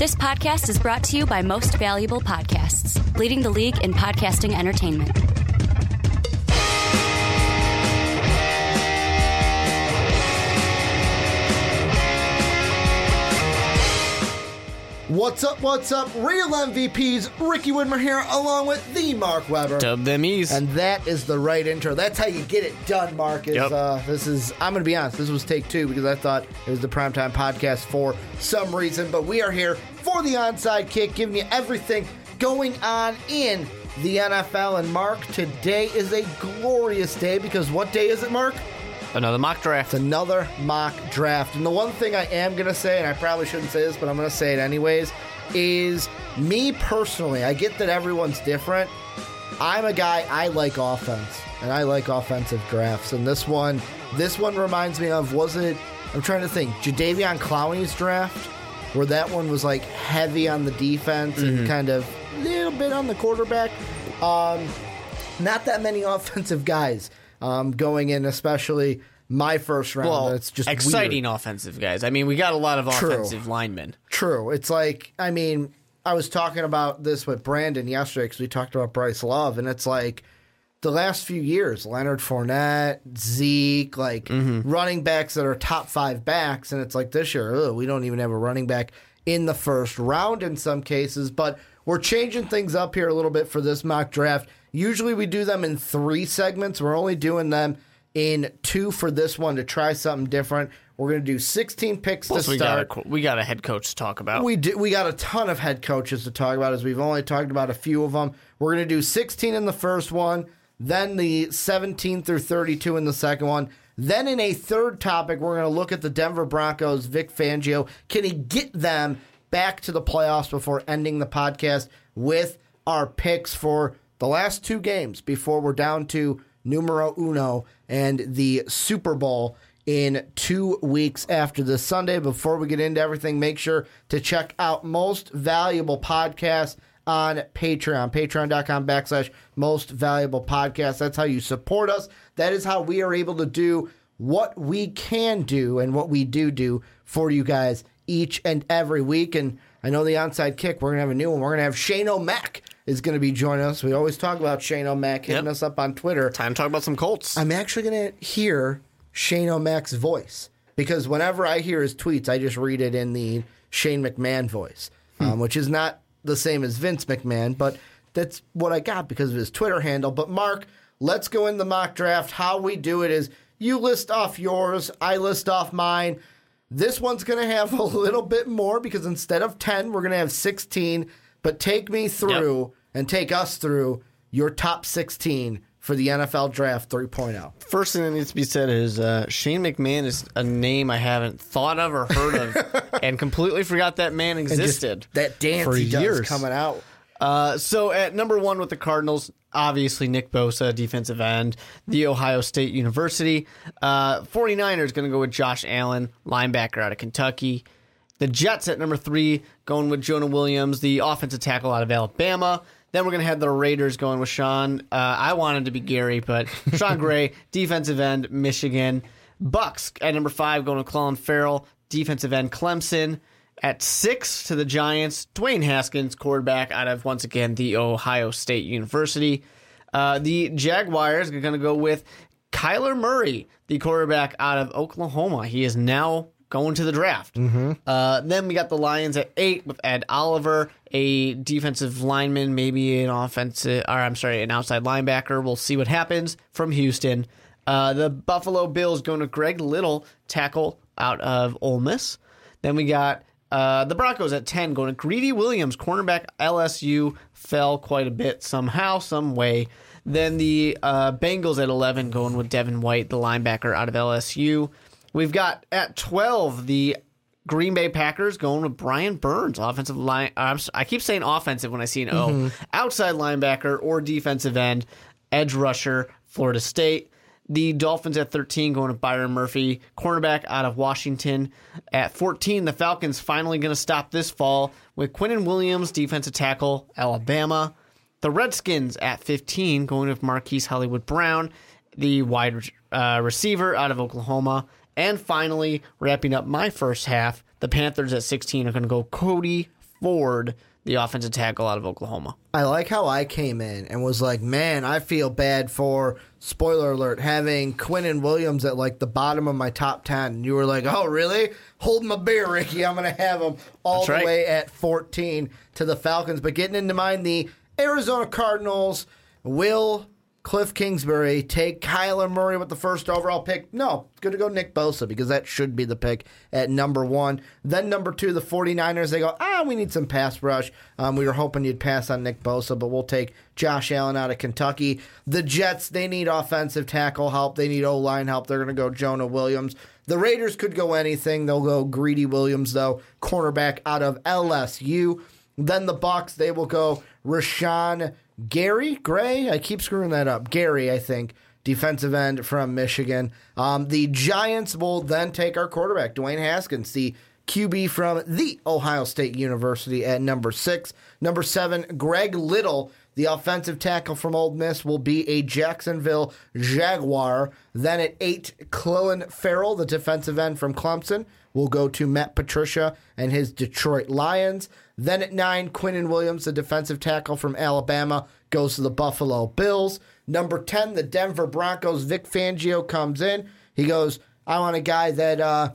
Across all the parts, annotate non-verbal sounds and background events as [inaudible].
This podcast is brought to you by Most Valuable Podcasts, leading the league in podcasting entertainment. What's up, what's up? Real MVPs, Ricky Widmer here, along with the Mark Weber. Dub them ease. And that is the right intro. That's how you get it done, Mark. Is, Yep. uh, this is, I'm going to be honest, this was take two because I thought it was the primetime podcast for some reason. But we are here for the onside kick, giving you everything going on in the NFL. And Mark, today is a glorious day because what day is it, Mark? Another mock draft. It's another mock draft. And the one thing I am going to say, and I probably shouldn't say this, but I'm going to say it anyways, is me personally, I get that everyone's different. I'm a guy, I like offense, and I like offensive drafts. And this one, this one reminds me of, was it, I'm trying to think, Jadeveon Clowney's draft, where that one was like heavy on the defense and kind of a little bit on the quarterback. Um, not that many [laughs] offensive guys um, going in, especially my first round. well, That's just exciting weird. offensive guys. I mean, we got a lot of True. offensive linemen. True. It's like, I mean, I was talking about this with Brandon yesterday because we talked about Bryce Love, and it's like the last few years, Leonard Fournette, Zeke, like mm-hmm. running backs that are top five backs, and it's like this year, ugh, we don't even have a running back in the first round in some cases, but we're changing things up here a little bit for this mock draft. Usually we do them in three segments. We're only doing them in two for this one to try something different. We're going to do 16 picks Plus, to we start. got a, we got a head coach to talk about. We do, we got a ton of head coaches to talk about as we've only talked about a few of them. We're going to do 16 in the first one, then the 17 through 32 in the second one. Then in a third topic, we're going to look at the Denver Broncos, Vic Fangio. Can he get them back to the playoffs before ending the podcast with our picks for the last two games before we're down to numero uno and the Super Bowl in two weeks after this Sunday. Before we get into everything, make sure to check out Most Valuable Podcast on Patreon. Patreon.com backslash Most Valuable Podcast. That's how you support us. That is how we are able to do what we can do and what we do do for you guys each and every week. And I know the onside kick, we're going to have a new one. We're going to have Shane O'Mac is going to be joining us. We always talk about Shane O'Mac hitting Yep. us up on Twitter. Time to talk about some Colts. I'm actually going to hear Shane O'Mac's voice because whenever I hear his tweets, I just read it in the Shane McMahon voice, um, which is not the same as Vince McMahon, but that's what I got because of his Twitter handle. But Mark, let's go in the mock draft. How we do it is you list off yours, I list off mine. This one's going to have [laughs] a little bit more because instead of 10, we're going to have 16. But take me through and take us through your top 16 for the NFL Draft oh. 3.0. First thing that needs to be said is uh, Shane McMahon is a name I haven't thought of or heard of, [laughs] and completely forgot that man existed. that dance for years. coming out. Uh, so at number one with the Cardinals, obviously Nick Bosa, defensive end, the Ohio State University. Uh, 49ers going to go with Josh Allen, linebacker out of Kentucky. The Jets at number three, going with Jonah Williams, the offensive tackle out of Alabama. Then we're going to have the Raiders going with Sean. Uh, I wanted to be Gary, but [laughs] Sean Gray, defensive end, Michigan. Bucks at number five, going to Clelin Ferrell, defensive end, Clemson. At six to the Giants, Dwayne Haskins, quarterback out of once again the Ohio State University. Uh, the Jaguars are going to go with Kyler Murray, the quarterback out of Oklahoma. He is now going to the draft. Uh, then we got the Lions at eight with Ed Oliver, a defensive lineman, maybe an offensive, or I'm sorry, an outside linebacker. We'll see what happens from Houston. Uh, the Buffalo Bills going to Greg Little, tackle out of Ole Miss. Then we got uh, the Broncos at 10 going to Greedy Williams, cornerback LSU, fell quite a bit somehow, some way. Then the uh, Bengals at 11 going with Devin White, the linebacker out of LSU. We've got at 12 the Green Bay Packers going with Brian Burns, offensive line. I keep saying offensive when I see an O. Outside linebacker or defensive end, edge rusher, Florida State. The Dolphins at 13 going to Byron Murphy, cornerback out of Washington. At 14, the Falcons finally going to stop this fall with Quinnen Williams, defensive tackle, Alabama. The Redskins at 15 going with Marquise Hollywood Brown, the wide uh, receiver out of Oklahoma. And finally, wrapping up my first half, the Panthers at 16 are going to go Cody Ford, the offensive tackle out of Oklahoma. I like how I came in and was like, man, I feel bad for spoiler alert having Quinnen Williams at like the bottom of my top ten. And you were like, oh really? Hold my beer, Ricky. I'm gonna have them all That's the right. way at 14 to the Falcons. But getting into mine, the Arizona Cardinals will Cliff Kingsbury take Kyler Murray with the first overall pick? No, it's going to go Nick Bosa because that should be the pick at number one. Then number two, the 49ers, they go, ah, we need some pass rush. Um, we were hoping you'd pass on Nick Bosa, but we'll take Josh Allen out of Kentucky. The Jets, they need offensive tackle help. They need O line help. They're going to go Jonah Williams. The Raiders could go anything. They'll go Greedy Williams, though, cornerback out of LSU. Then the Bucks, they will go Rashan Gary Gray. I keep screwing that up. Gary, I think, defensive end from Michigan. Um, the Giants will then take our quarterback, Dwayne Haskins, the QB from the Ohio State University at number six. Number seven, Greg Little, the offensive tackle from Ole Miss, will be a Jacksonville Jaguar. Then at eight, Clelin Ferrell, the defensive end from Clemson, will go to Matt Patricia and his Detroit Lions. Then at nine, Quinnen Williams, the defensive tackle from Alabama, goes to the Buffalo Bills. Number 10, the Denver Broncos, Vic Fangio comes in. He goes, I want a guy that uh,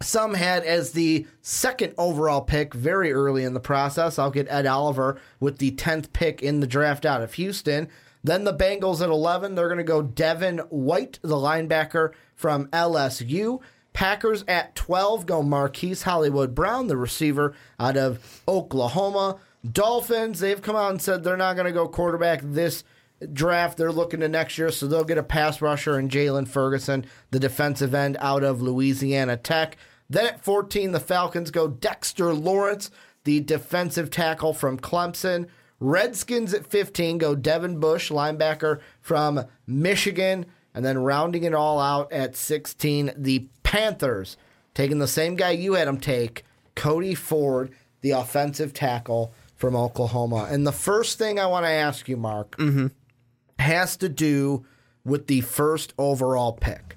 some had as the second overall pick very early in the process. I'll get Ed Oliver with the 10th pick in the draft out of Houston. Then the Bengals at 11, they're going to go Devin White, the linebacker from LSU. Packers at 12 go Marquise Hollywood Brown, the receiver out of Oklahoma. Dolphins, they've come out and said they're not going to go quarterback this draft. They're looking to next year, so they'll get a pass rusher and Jaylon Ferguson, the defensive end out of Louisiana Tech. Then at 14, the Falcons go Dexter Lawrence, the defensive tackle from Clemson. Redskins at 15 go Devin Bush, linebacker from Michigan. And then rounding it all out at 16, the Panthers, taking the same guy you had them take, Cody Ford, the offensive tackle from Oklahoma. And the first thing I want to ask you, Mark, mm-hmm. has to do with the first overall pick.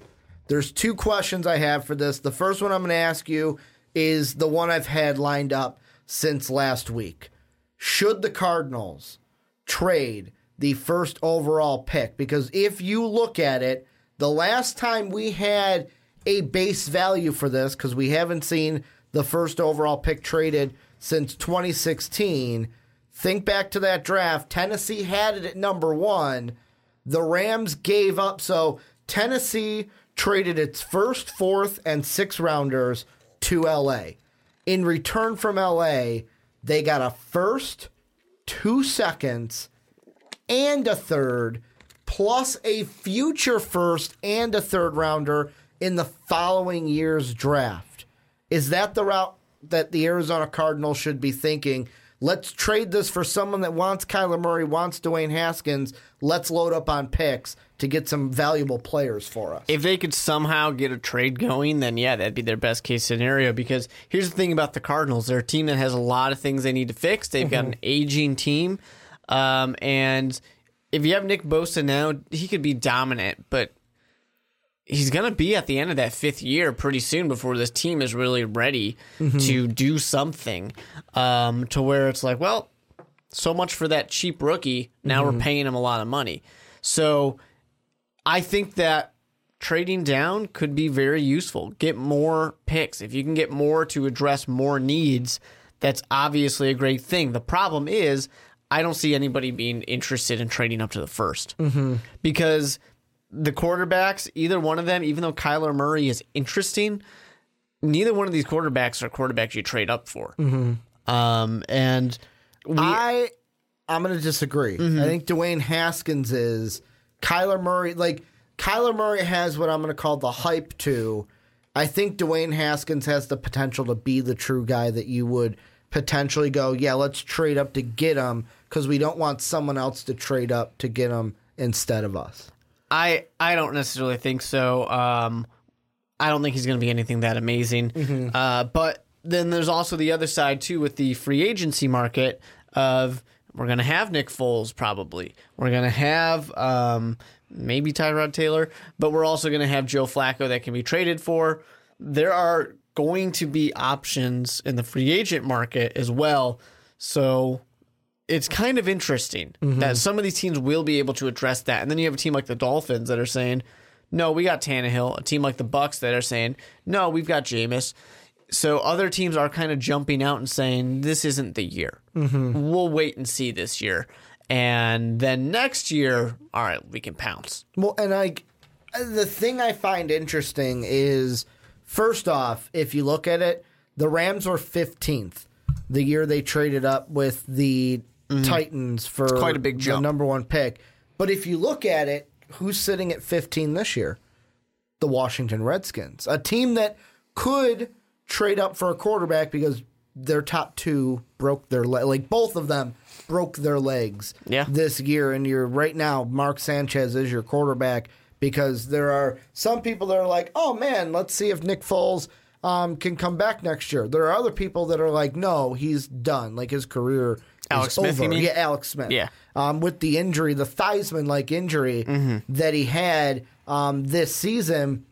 There's two questions I have for this. The first one I'm going to ask you is the one I've had lined up since last week. Should the Cardinals trade the first overall pick? Because if you look at it, the last time we had a base value for this, because we haven't seen the first overall pick traded since 2016, think back to that draft. Tennessee had it at number one. The Rams gave up. So Tennessee traded its first, fourth, and sixth rounders to LA. In return from LA, they got a first, two seconds, and a third, plus a future first and a third rounder in the following year's draft. Is that the route that the Arizona Cardinals should be thinking? Let's trade this for someone that wants Kyler Murray, wants Dwayne Haskins. Let's load up on picks to get some valuable players for us. If they could somehow get a trade going, then yeah, that'd be their best case scenario. Because here's the thing about the Cardinals: they're a team that has a lot of things they need to fix. They've got an aging team, um, and if you have Nick Bosa now, he could be dominant, but he's going to be at the end of that fifth year pretty soon before this team is really ready mm-hmm. to do something um, to where it's like, well, so much for that cheap rookie. Now we're mm-hmm. paying him a lot of money. So I think that trading down could be very useful. Get more picks. If you can get more to address more needs, that's obviously a great thing. The problem is, I don't see anybody being interested in trading up to the 1st mm-hmm. because the quarterbacks, either one of them, even though Kyler Murray is interesting, neither one of these quarterbacks are quarterbacks you trade up for. Um, and we, I I'm going to disagree. I think Dwayne Haskins is Kyler Murray. Like Kyler Murray has what I'm going to call the hype to. I think Dwayne Haskins has the potential to be the true guy that you would potentially go, yeah, let's trade up to get him because we don't want someone else to trade up to get him instead of us. I I don't necessarily think so. Um, I don't think he's going to be anything that amazing. Uh, but then there's also the other side too with the free agency market of we're going to have Nick Foles probably. We're going to have um, maybe Tyrod Taylor, but we're also going to have Joe Flacco that can be traded for. There are going to be options in the free agent market as well. So it's kind of interesting mm-hmm. that some of these teams will be able to address that. And then you have a team like the Dolphins that are saying, no, we got Tannehill. A team like the Bucks that are saying, no, we've got Jameis. So other teams are kind of jumping out and saying, this isn't the year. Mm-hmm. We'll wait and see this year. And then next year, all right, we can pounce. Well, and I, the thing I find interesting is, first off, if you look at it, the Rams were 15th the year they traded up with the Titans for quite a big the jump. number one pick. But if you look at it, who's sitting at 15 this year? The Washington Redskins, a team that could trade up for a quarterback because their top two broke their leg. Like both of them broke their legs Yeah. this year. And you're right now, Mark Sanchez is your quarterback because there are some people that are like, oh man, let's see if Nick Foles um, can come back next year. There are other people that are like, no, he's done. Like his career Alex Smith, over. Yeah, Alex Smith. Yeah. Um, with the injury, the Theismann like injury Mm-hmm. that he had um, this season,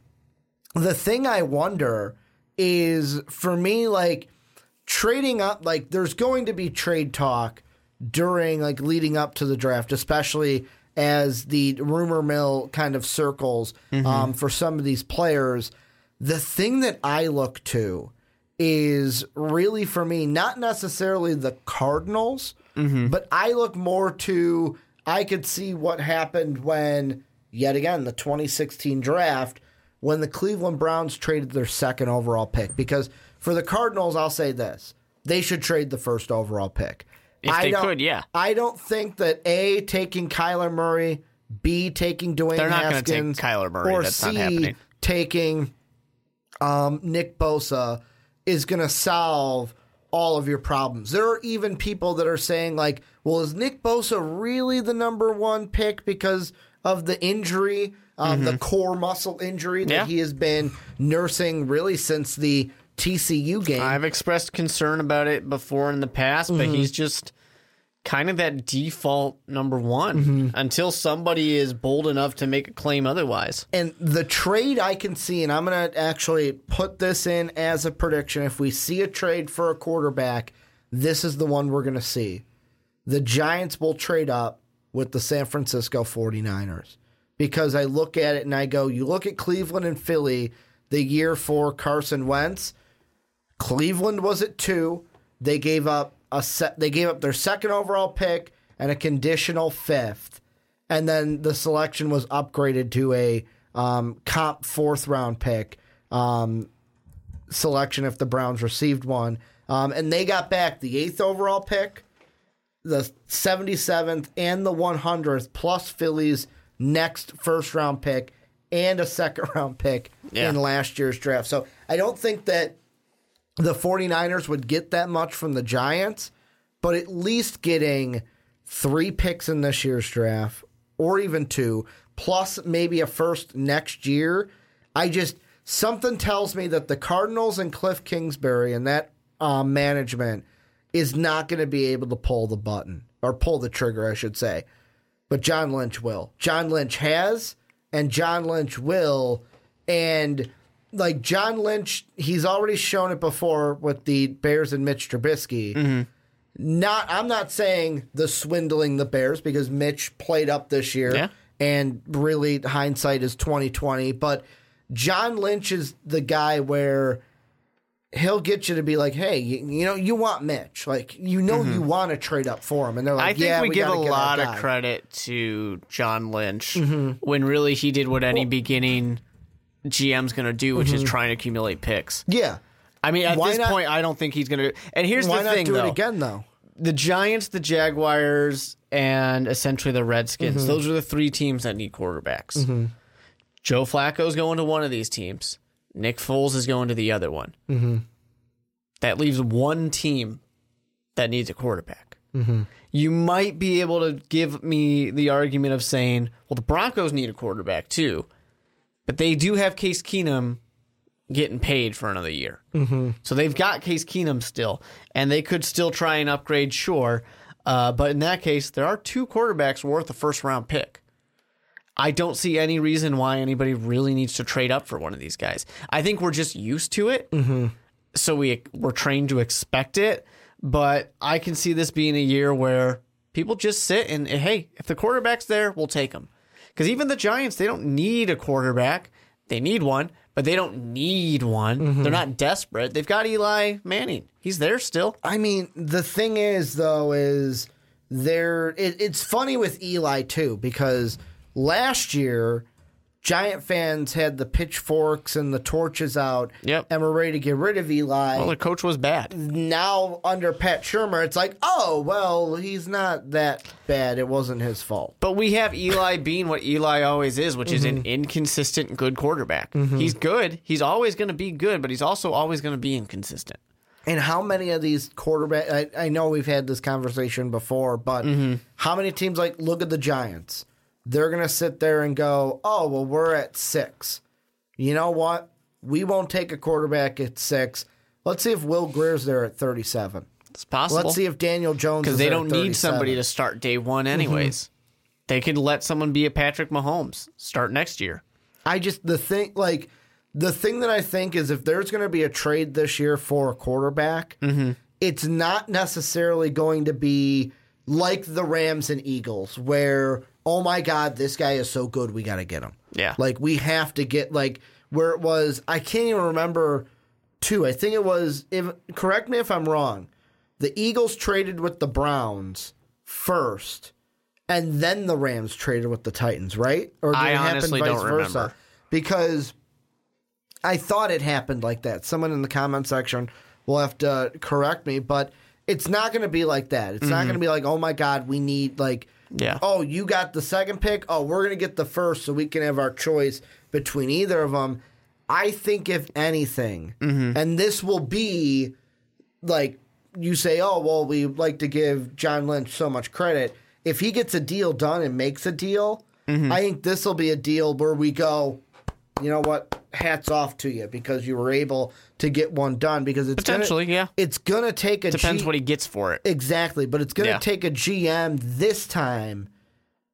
the thing I wonder is for me, like trading up, like there's going to be trade talk during, like leading up to the draft, especially as the rumor mill kind of circles um, for some of these players. The thing that I look to is really for me, not necessarily the Cardinals, but I look more to, I could see what happened when, yet again, the 2016 draft, when the Cleveland Browns traded their second overall pick. Because for the Cardinals, I'll say this they should trade the first overall pick. If I they don't- could, yeah. I don't think that A, taking Kyler Murray, B, taking Dwayne They're not gonna take Kyler Murray. or That's C, taking um, Nick Bosa is going to solve all of your problems. There are even people that are saying, like, well, is Nick Bosa really the number one pick because of the injury, um, the core muscle injury that Mm-hmm. Yeah. he has been nursing really since the TCU game? I've expressed concern about it before in the past, but Mm-hmm. he's just kind of that default number one Mm-hmm. until somebody is bold enough to make a claim otherwise. And the trade I can see, and I'm going to actually put this in as a prediction. If we see a trade for a quarterback, this is the one we're going to see. The Giants will trade up with the San Francisco 49ers. Because I look at it and I go, you look at Cleveland and Philly the year for Carson Wentz. Cleveland was at two. They gave up a set. They gave up their second overall pick and a conditional fifth, and then the selection was upgraded to a um, comp fourth round pick um, selection if the Browns received one. Um, and they got back the eighth overall pick, the 77th, and the 100th, plus Philly's next first round pick and a second [laughs] round pick Yeah. in last year's draft. So I don't think that the 49ers would get that much from the Giants, but at least getting three picks in this year's draft or even two, plus maybe a first next year. I just, something tells me that the Cardinals and Cliff Kingsbury and that uh, management is not going to be able to pull the button or pull the trigger, I should say. But John Lynch will. John Lynch has, and John Lynch will. And like John Lynch, he's already shown it before with the Bears and Mitch Trubisky. Not, I'm not saying the swindling the Bears because Mitch played up this year, Yeah. and really hindsight is 2020. But John Lynch is the guy where he'll get you to be like, hey, you, you know, you want Mitch, like you know, you want to trade up for him, and they're like, I think yeah, we, give a gotta get our lot of credit to John Lynch Mm-hmm. when really he did what any beginning GM's going to do, which is trying to accumulate picks. Yeah, I mean, at Mm-hmm. Why this not- point, I don't think he's going to. And here's the thing, do though. it again though? the Giants, the Jaguars, and essentially the Redskins. Mm-hmm. Those are the three teams that need quarterbacks. Joe Flacco's going to one of these teams. Nick Foles is going to the other one. Mm-hmm. That leaves one team that needs a quarterback. Mm-hmm. You might be able to give me the argument of saying, well, the Broncos need a quarterback too, but they do have Case Keenum getting paid for another year. Mm-hmm. So they've got Case Keenum still, and they could still try and upgrade, sure. Uh, but in that case, there are two quarterbacks worth a first round pick. I don't see any reason why anybody really needs to trade up for one of these guys. I think we're just used to it, mm-hmm. so we we're trained to expect it. But I can see this being a year where people just sit and hey, if the quarterback's there, we'll take him. Because even the Giants, they don't need a quarterback; they need one, but they don't need one. Mm-hmm. They're not desperate. They've got Eli Manning; he's there still. I mean, the thing is, though, is there. It, it's funny with Eli too because last year, Giant fans had the pitchforks and the torches out, Yep. and were ready to get rid of Eli. Well, the coach was bad. now under Pat Shurmur, it's like, oh well, he's not that bad. It wasn't his fault. But we have Eli being what Eli always is, which is an Mm-hmm. inconsistent good quarterback. He's good. He's always going to be good, but he's also always going to be inconsistent. And how many of these quarterback? I, I know we've had this conversation before, but how many teams like look at the Giants? They're gonna sit there and go, "Oh, well, we're at six. You know what? We won't take a quarterback at six. Let's see if Will Grier's there at thirty-seven. It's possible. Let's see if Daniel Jones because they don't need somebody to start day one, Mm-hmm. anyways. They could let someone be a Patrick Mahomes start next year. I just the thing like the thing that I think is if there's going to be a trade this year for a quarterback, Mm-hmm. it's not necessarily going to be like the Rams and Eagles where oh my god this guy is so good we got to get him. Yeah. Like we have to get like where it was I can't even remember two. I think it was if correct me if I'm wrong. The Eagles traded with the Browns first and then the Rams traded with the Titans, right? Or did I it happen honestly vice don't versa? remember. Because I thought it happened like that. Someone in the comment section will have to correct me, but it's not going to be like that. It's not going to be like, oh my God, we need like, Mm-hmm. Yeah. oh, you got the second pick. Oh, we're going to get the first so we can have our choice between either of them. I think, if anything, Mm-hmm. and this will be like you say, oh, well, we like to give John Lynch so much credit. If he gets a deal done and makes a deal, Mm-hmm. I think this will be a deal where we go, you know what, hats off to you because you were able to get one done because it's Potentially, gonna, yeah. It's gonna take a Depends G- what he gets for it. exactly, but it's gonna Yeah. take a GM this time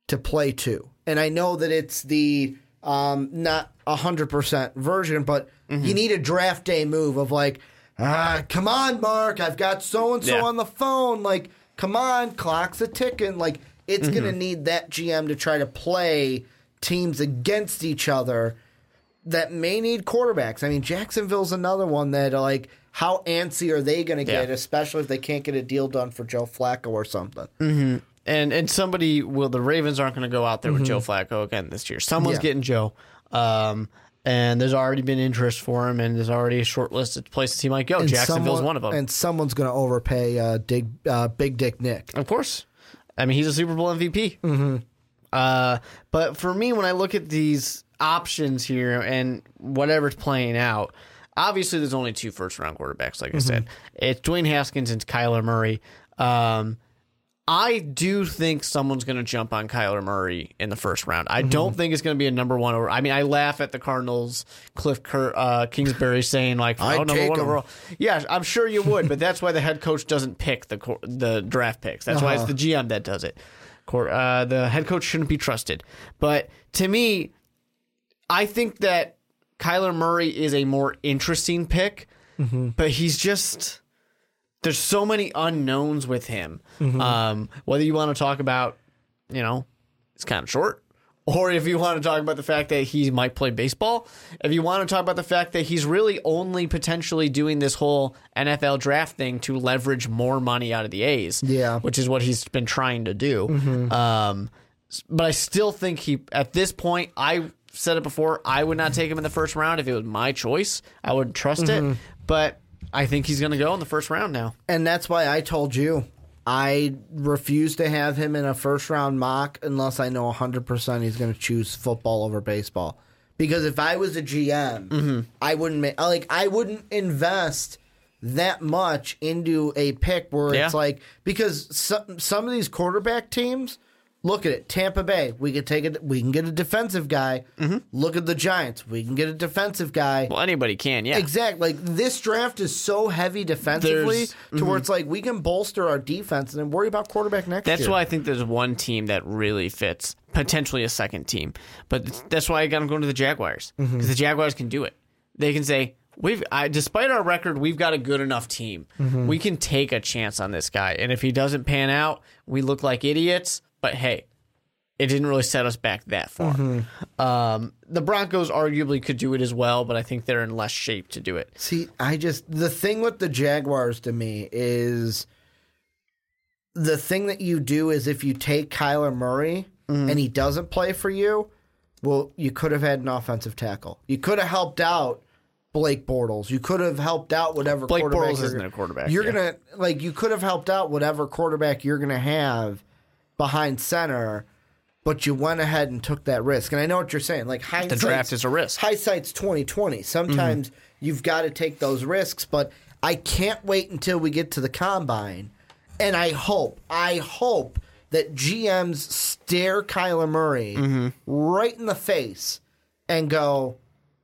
to play two. And I know that it's the um, not hundred percent version, but Mm-hmm. you need a draft day move of like, ah, come on, Mark, I've got so and so on the phone. Like, come on, clock's a ticking. Like, it's Mm-hmm. gonna need that GM to try to play teams against each other that may need quarterbacks. I mean, Jacksonville's another one that like how antsy are they going to get, Yeah. especially if they can't get a deal done for Joe Flacco or something. And and somebody will the Ravens aren't going to go out there with Joe Flacco again this year. Someone's Mm-hmm. Yeah. getting Joe. Um, and there's already been interest for him, and there's already a short list of places he might go. And Jacksonville's someone- one of them, And someone's going to overpay uh, Dig, uh, Big Dick Nick. of course. I mean, he's a Super Bowl MVP. Mm-hmm. Uh, but for me, when I look at these options here and whatever's playing out, obviously there's only two first round quarterbacks. Like I said, it's Dwayne Haskins and Kyler Murray. Um, I do think someone's going to jump on Kyler Murray in the first round. I don't think it's going to be a number one. Over, I mean, I laugh at the Cardinals, Cliff Cur- uh, Kingsbury [laughs] saying like, I'd "Oh, number take one him. overall." Yeah, I'm sure you would, but that's why the head coach doesn't pick the cor- the draft picks. That's why it's the GM that does it. Cor- Uh, the head coach shouldn't be trusted. But to me, I think that Kyler Murray is a more interesting pick, but he's just there's so many unknowns with him. Um, whether you want to talk about, you know, it's kind of short, or if you want to talk about the fact that he might play baseball, if you want to talk about the fact that he's really only potentially doing this whole NFL draft thing to leverage more money out of the A's, Yeah. which is what he's been trying to do. Um, but I still think he, at this point, I said it before, I would not take him in the first round if it was my choice. I would trust it, mm-hmm. but I think he's going to go in the first round now. And that's why I told you I refuse to have him in a first round mock unless I know 100% he's going to choose football over baseball. Because if I was a GM, mm-hmm. I wouldn't make like I wouldn't invest that much into a pick where Yeah. it's like because some some of these quarterback teams look at it Tampa Bay we could take it we can get a defensive guy look at the Giants we can get a defensive guy Well, anybody can, yeah. Exactly. Like this draft is so heavy defensively There's- mm-hmm. to where it's like we can bolster our defense and then worry about quarterback next year. That's year. why I think there's one team that really fits, potentially a second team. But that's why I got them going to the Jaguars because Mm-hmm. the Jaguars can do it. They can say, "We've, I, despite our record, we've got a good enough team. Mm-hmm. We can take a chance on this guy, and if he doesn't pan out, we look like idiots. But hey." It didn't really set us back that far. Mm-hmm. Um, the Broncos arguably could do it as well, but I think they're in less shape to do it. See, I just the thing with the Jaguars to me is the thing that you do is if you take Kyler Murray Mm-hmm. and he doesn't play for you, well, you could have had an offensive tackle. You could have helped out Blake Bortles. You could have helped out whatever Blake quarterback Bortles isn't a quarterback, You're yeah. gonna like you could have helped out whatever quarterback you're gonna have behind center, but you went ahead and took that risk. And I know what you're saying. Like hindsight, draft is a risk. Hindsight's twenty twenty. Sometimes mm-hmm. you've got to take those risks, but I can't wait until we get to the combine. And I hope, I hope that GMs stare Kyler Murray mm-hmm. right in the face and go,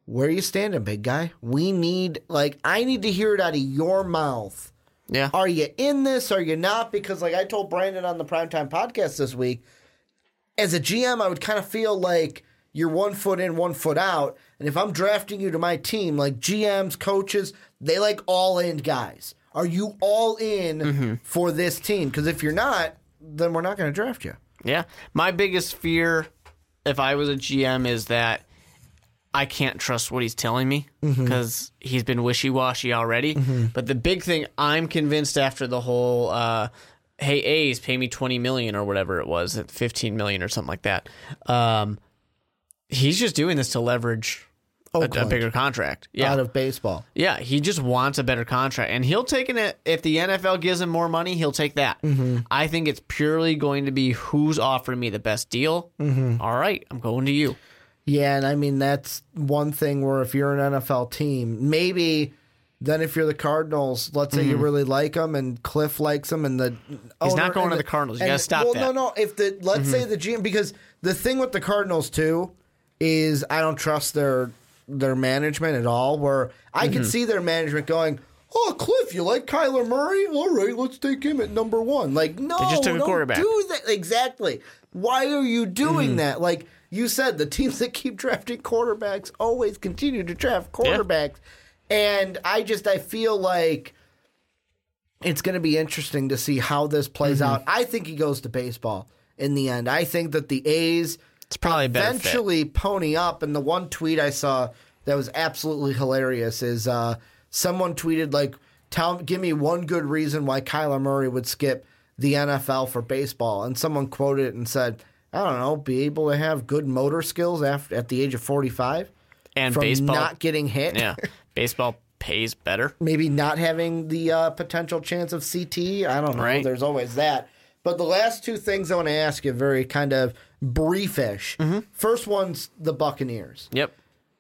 Where are you standing, big guy? We need, like, I need to hear it out of your mouth. Yeah. Are you in this? Are you not? Because, like I told Brandon on the Primetime podcast this week, as a GM, I would kind of feel like you're one foot in, one foot out. And if I'm drafting you to my team, like GMs, coaches, they like all in guys. Are you all in mm-hmm. for this team? Because if you're not, then we're not going to draft you. Yeah. My biggest fear, if I was a GM, is that I can't trust what he's telling me because he's been wishy washy already. But the big thing I'm convinced after the whole, uh, hey A's pay me twenty million or whatever it was, fifteen million or something like that. Um, he's just doing this to leverage a, a bigger contract. Yeah, Out of baseball. yeah, he just wants a better contract, and he'll take it if the NFL gives him more money. He'll take that. I think it's purely going to be who's offering me the best deal. All right, I'm going to you. Yeah, and I mean that's one thing where if you're an NFL team, maybe then if you're the Cardinals, let's say you really like them and Cliff likes them and the He's not going to the Cardinals. You and- gotta stop well, that. Mm-hmm. no, no. If the let's say the GM because the thing with the Cardinals too is I don't trust their their management at all. Where I Mm-hmm. can see their management going. Oh, Cliff, you like Kyler Murray? All right, let's take him at number one. Like, no, just took a don't quarterback. do that. Exactly. Why are you doing Mm-hmm. that? Like you said, the teams that keep drafting quarterbacks always continue to draft quarterbacks. And I just I feel like it's going to be interesting to see how this plays Mm-hmm. out. I think he goes to baseball in the end. I think that the A's It's probably better eventually pony up. And the one tweet I saw that was absolutely hilarious is uh, someone tweeted like, "Tell, give me one good reason why Kyler Murray would skip the NFL for baseball." And someone quoted it and said, "I don't know, be able to have good motor skills after at the age of forty-five And from baseball, not getting hit." yeah, [laughs] baseball pays better. maybe not having the uh, potential chance of CT. I don't know. Right. There's always that. But the last two things I want to ask you, very kind of briefish. Mm-hmm. First one's the Buccaneers. Yep.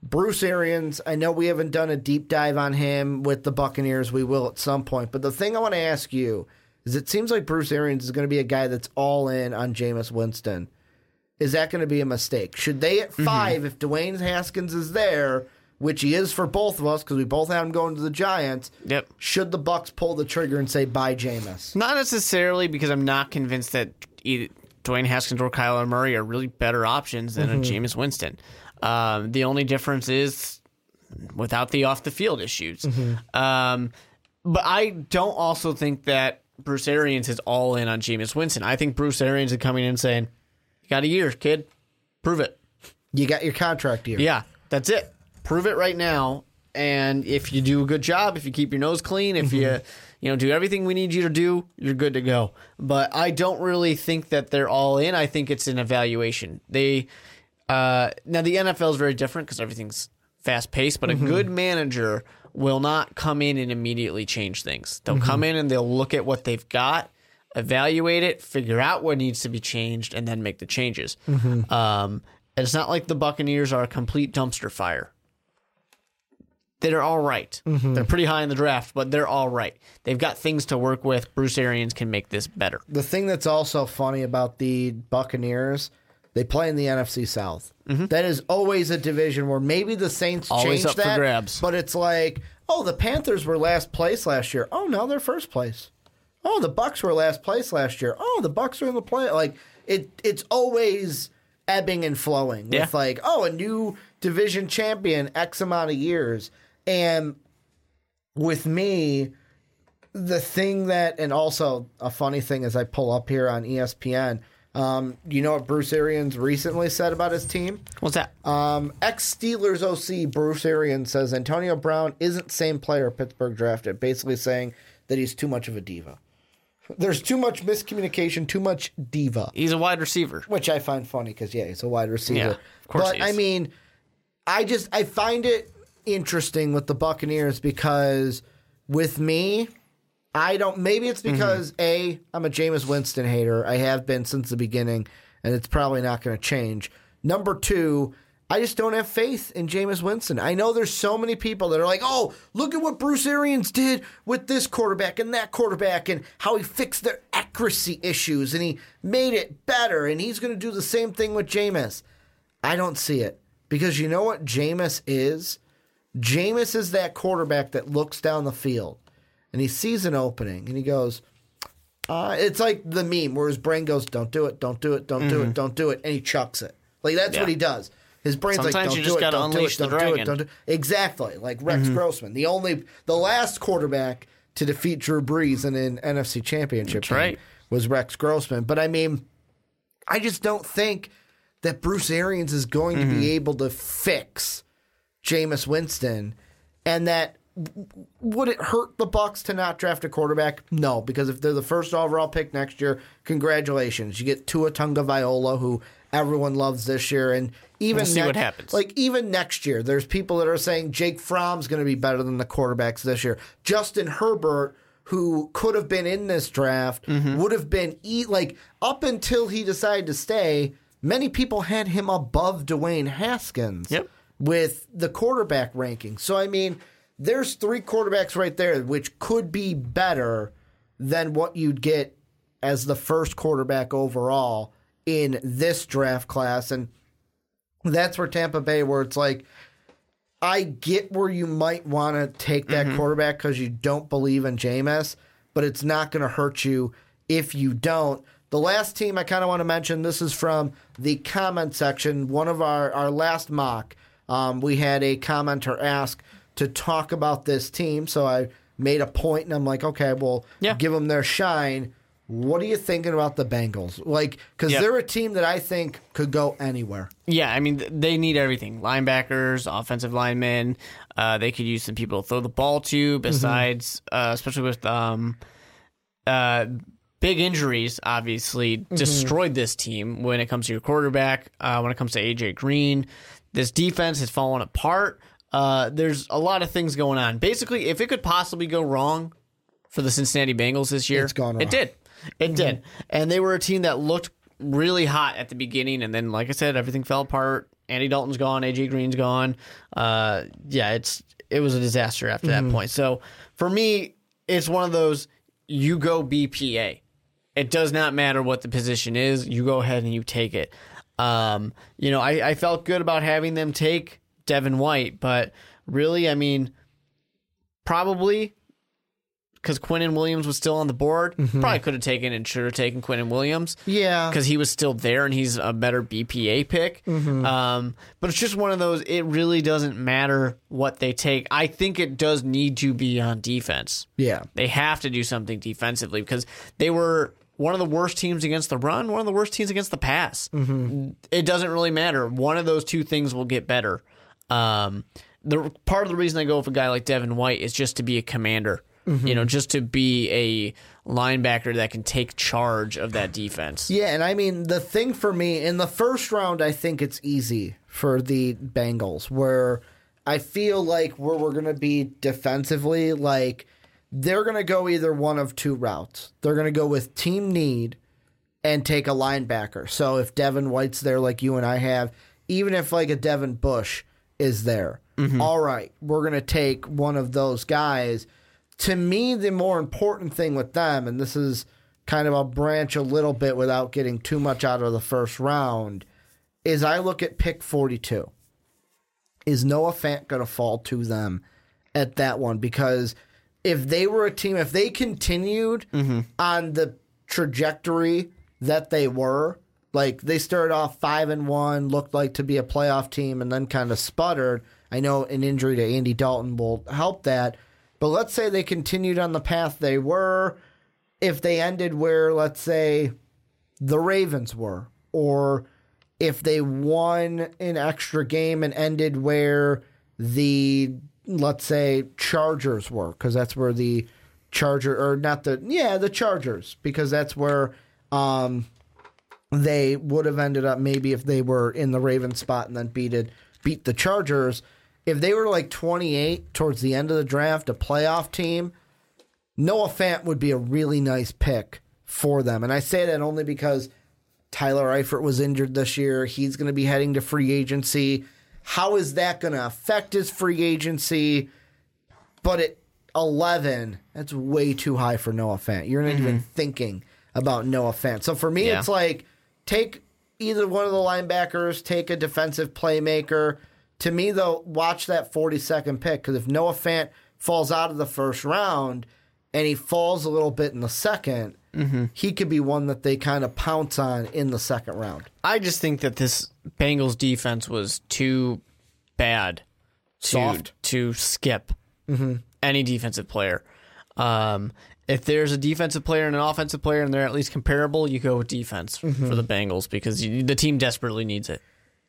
Bruce Arians, I know we haven't done a deep dive on him with the Buccaneers. We will at some point. But the thing I want to ask you is it seems like Bruce Arians is going to be a guy that's all in on Jameis Winston. Is that going to be a mistake? Should they Mm-hmm. at 5 if Dwayne Haskins is there, which he is for both of us because we both have him going to the Giants? Yep. Should the Bucks pull the trigger and say bye, Jameis? Not necessarily because I'm not convinced that either Dwayne Haskins or Kyler Murray are really better options than a Jameis Winston. Um, the only difference is without the off the field issues. Um, but I don't also think that Bruce Arians is all in on Jameis Winston. I think Bruce Arians is coming in saying, "You got a year, kid. Prove it." You got your contract year. Yeah, that's it. Prove it right now. And if you do a good job, if you keep your nose clean, if mm-hmm. you you know do everything we need you to do, you're good to go. But I don't really think that they're all in. I think it's an evaluation. They uh, now the NFL is very different because everything's fast paced. But a mm-hmm. good manager will not come in and immediately change things. They'll mm-hmm. come in and they'll look at what they've got, evaluate it, figure out what needs to be changed, and then make the changes. Um, It's not like the Buccaneers are a complete dumpster fire. They're all right. They're pretty high in the draft, but they're all right. They've got things to work with. Bruce Arians can make this better. The thing that's also funny about the Buccaneers, they play in the NFC South. That is always a division where maybe the Saints Mm-hmm. Always for that, grabs. but it's like, oh, the Panthers were last place last year. Oh, now they're first place. Oh, the Bucks were last place last year. Oh, the Bucks are in the play. Like it, it's always ebbing and flowing Yeah. with like, oh, a new division champion X amount of years, and with me, the thing that, and also a funny thing as I pull up here on ESPN, um, you know what Bruce Arians recently said about his team? What's that? Um, Ex Steelers OC Bruce Arians says Antonio Brown isn't same player Pittsburgh drafted, basically saying that he's too much of a diva. There's too much miscommunication, too much diva, He's a wide receiver. which I find funny because yeah, he's a wide receiver. Yeah, of course But he is. I mean, I just I find it interesting with the Buccaneers because with me, I don't. Maybe it's mm-hmm. because a I'm a Jameis Winston hater. I have been since the beginning, and it's probably not going to change. Number two. I just don't have faith in Jameis Winston. I know there's so many people that are like, oh, look at what Bruce Arians did with this quarterback and that quarterback and how he fixed their accuracy issues and he made it better and he's going to do the same thing with Jameis. I don't see it because you know what Jameis is? Jameis is that quarterback that looks down the field and he sees an opening and he goes, uh, it's like the meme where his brain goes, don't do it, don't do it, don't do it, don't do it, and he chucks it. Like that's Mm-hmm. Yeah. what he does. His brain's like, Sometimes don't you do just it, gotta don't do unleash it, the don't do it, dragon. don't do Exactly, like Rex Mm-hmm. Grossman, the only, the last quarterback to defeat Drew Brees in an NFC Championship game right. was Rex Grossman. But I mean, I just don't think that Bruce Arians is going to Mm-hmm. be able to fix Jameis Winston, and that would it hurt the Bucks to not draft a quarterback? No, because if they're the first overall pick next year, congratulations, you get Tua Tagovailoa, who everyone loves this year, and even We'll see next- what happens. Like even next year, there's people that are saying Jake Fromm's going to be better than the quarterbacks this year. Justin Herbert. Who could have been in this draft Mm-hmm. would have been e- like up until he decided to stay. Many people had him above Dwayne Haskins Yep. with the quarterback ranking. So I mean, there's three quarterbacks right there which could be better than what you'd get as the first quarterback overall in this draft class and that's where Tampa Bay where it's like I get where you might want to take that quarterback because you don't believe in Jameis, but it's not going to hurt you if you don't. The last team I kind of want to mention, this is from the comment section. One of our, our last mock, um, we had a commenter ask to talk about this team. So I made a point and I'm like, okay, well, Yeah. give them their shine. What are you thinking about the Bengals? Like, because Yep. they're a team that I think could go anywhere. Yeah, I mean they need everything: linebackers, offensive linemen. Uh, they could use some people to throw the ball to. Besides, uh, especially with um, uh, big injuries, obviously destroyed this team when it comes to your quarterback. Uh, when it comes to AJ Green, this defense has fallen apart. Uh, there's a lot of things going on. Basically, if it could possibly go wrong for the Cincinnati Bengals this year, It's gone wrong. It did. It did. And they were a team that looked really hot at the beginning, and then, like I said, everything fell apart. Andy Dalton's gone. AJ Green's gone. Uh, yeah, it's it was a disaster after that point. So for me, it's one of those you go BPA. It does not matter what the position is. You go ahead and you take it. Um, you know, I, I felt good about having them take Devin White, but really, I mean, probably because Quinnen Williams was still on the board, probably could have taken and should have taken Quinnen Williams Yeah. because he was still there and he's a better BPA pick. Um, but it's just one of those. It really doesn't matter what they take. I think it does need to be on defense. Yeah. They have to do something defensively because they were one of the worst teams against the run, one of the worst teams against the pass. It doesn't really matter. One of those two things will get better. Um, the part of the reason I go with a guy like Devin White is just to be a commander. You know, mm-hmm. just to be a linebacker that can take charge of that defense. Yeah, and I mean the thing for me in the first round, I think it's easy for the Bengals, where I feel like where we're gonna be defensively, like they're gonna go either one of two routes. They're gonna go with team need and take a linebacker. So if Devin White's there, like you and I have, even if like a Devin Bush is there. Mm-hmm. all right, we're going to take one of those guys. To me, the more important thing with them, and this is kind of a branch a little bit without getting too much out of the first round, is I look at pick 42. Is Noah Fant going to fall to them at that one? Because if they were a team, if they continued mm-hmm. on the trajectory that they were, like they started off five and one, looked like to be a playoff team, and then kind of sputtered. I know an injury to Andy Dalton will help that, but let's say they continued on the path they were. If they ended where, let's say, the Ravens were, or if they won an extra game and ended where the let's say Chargers were, because that's where the Charger or not the yeah the Chargers because that's where um they would have ended up maybe if they were in the Raven spot and then beat it beat the Chargers. If they were like 28 towards the end of the draft, a playoff team, Noah Fant would be a really nice pick for them. And I say that only because Tyler Eifert was injured this year. He's going to be heading to free agency. How is that going to affect his free agency? But at 11, that's way too high for Noah Fant. You're not even mm-hmm. thinking about Noah Fant. So for me, Yeah. it's like take either one of the linebackers, take a defensive playmaker. To me, though, watch that 42nd pick because if Noah Fant falls out of the first round and he falls a little bit in the 2nd he could be one that they kind of pounce on in the second round. I just think that this Bengals defense was too bad to, Soft. to skip Mm-hmm. any defensive player. Um, if there's a defensive player and an offensive player and they're at least comparable, you go with defense Mm-hmm. for the Bengals because you, the team desperately needs it.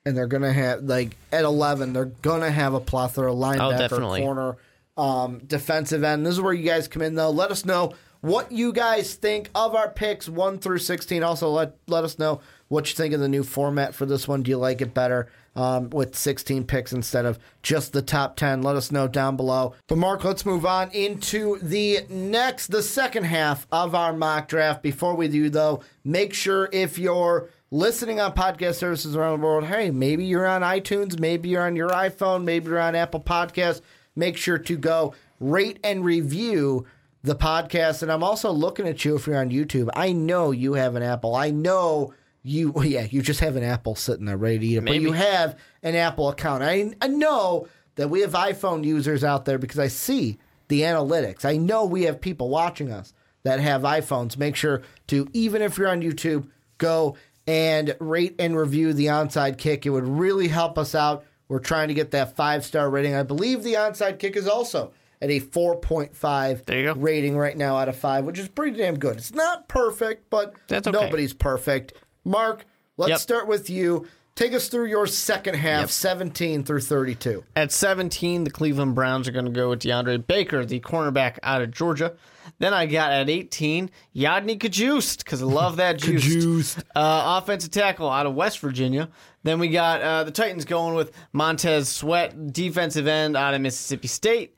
And they're gonna have like at eleven, they're gonna have a plethora a linebacker, Oh, corner, um, defensive end. This is where you guys come in though. Let us know what you guys think of our picks one through sixteen. Also, let let us know what you think of the new format for this one. Do you like it better? Um, with 16 picks instead of just the top 10. Let us know down below. But Mark, let's move on into the next, the second half of our mock draft. Before we do, though, make sure if you're listening on podcast services around the world, hey, maybe you're on iTunes, maybe you're on your iPhone, maybe you're on Apple Podcasts. Make sure to go rate and review the podcast. And I'm also looking at you if you're on YouTube. I know you have an Apple. I know you, well, [laughs] yeah, you just have an Apple sitting there ready to eat it, but you have an Apple account. I, I know that we have iPhone users out there because I see the analytics. I know we have people watching us that have iPhones. Make sure to, even if you're on YouTube, go and rate and review the onside kick. It would really help us out. We're trying to get that five star rating. I believe the onside kick is also at a 4.5 There you go. rating right now out of five, which is pretty damn good. It's not perfect, but okay. nobody's perfect. Mark, let's Yep. start with you. Take us through your second half, 17 through 32. At 17, the Cleveland Browns are going to go with DeAndre Baker, the cornerback out of Georgia. Then I got at 18, Yodny Cajuste, because I love that [laughs] juice. Uh, offensive tackle out of West Virginia. Then we got uh, the Titans going with Montez Sweat, defensive end out of Mississippi State.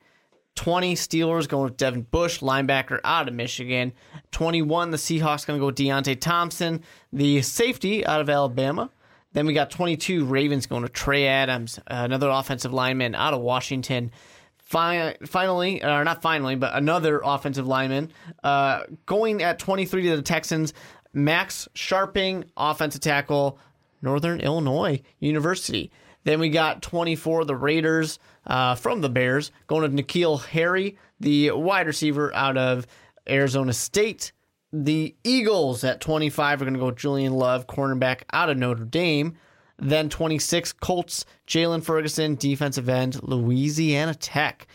20 Steelers going with Devin Bush, linebacker out of Michigan. 21 the Seahawks going to go with Deionte Thompson, the safety out of Alabama. Then we got 22 Ravens going to Trey Adams, another offensive lineman out of Washington. Fi- finally, or not finally, but another offensive lineman uh, going at 23 to the Texans. Max Scharping, offensive tackle, Northern Illinois University. Then we got 24, the Raiders uh, from the Bears, going to N'Keal Harry, the wide receiver out of Arizona State. The Eagles at 25 are going to go Julian Love, cornerback out of Notre Dame. Then 26, Colts, Jaylon Ferguson, defensive end, Louisiana Tech.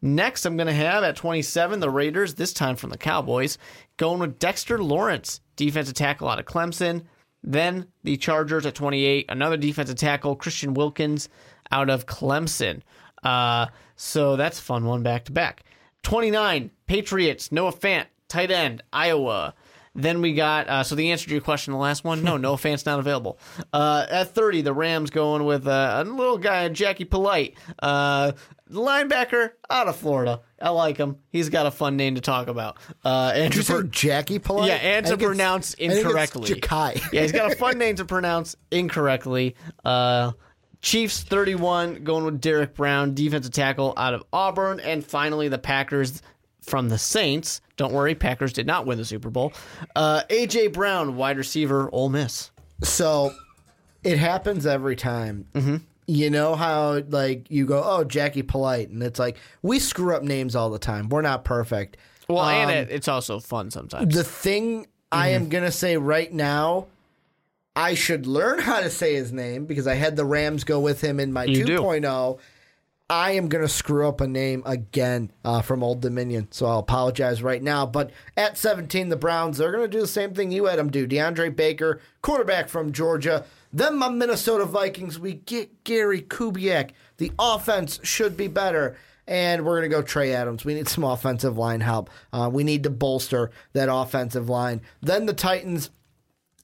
Next, I'm going to have at 27, the Raiders, this time from the Cowboys, going with Dexter Lawrence, defensive tackle out of Clemson. Then the Chargers at 28, another defensive tackle, Christian Wilkins out of Clemson. Uh, so that's a fun one back to back. 29, Patriots, Noah Fant, tight end, Iowa. Then we got, uh, so the answer to your question, the last one, no, [laughs] no Fant's not available. Uh, at 30, the Rams going with uh, a little guy, Jackie Polite, uh, linebacker out of Florida. I like him. He's got a fun name to talk about. Uh, Did you say Per- Jackie Polite? yeah, and to pronounce I think it's incorrectly. Jachai. yeah, he's got a fun [laughs] name to pronounce incorrectly. Uh, Chiefs 31 going with Derrick Brown, defensive tackle out of Auburn. And finally, the Packers from the Saints. Don't worry, Packers did not win the Super Bowl. Uh, A.J. Brown, wide receiver, Ole Miss. So it happens every time. Mm-hmm. You know how like you go, oh Jackie Polite, and it's like we screw up names all the time. We're not perfect. Well, and Um, it, it's also fun sometimes. The thing I am gonna say right now, I should learn how to say his name because I had the Rams go with him in my You do. 2.0. I am gonna screw up a name again uh, from Old Dominion, so I'll apologize right now. But at 17, the Browns they're gonna do the same thing you had them do. DeAndre Baker, quarterback from Georgia. Then my Minnesota Vikings, we get Gary Kubiak. The offense should be better. And we're going to go Trey Adams. We need some offensive line help. Uh, we need to bolster that offensive line. Then the Titans,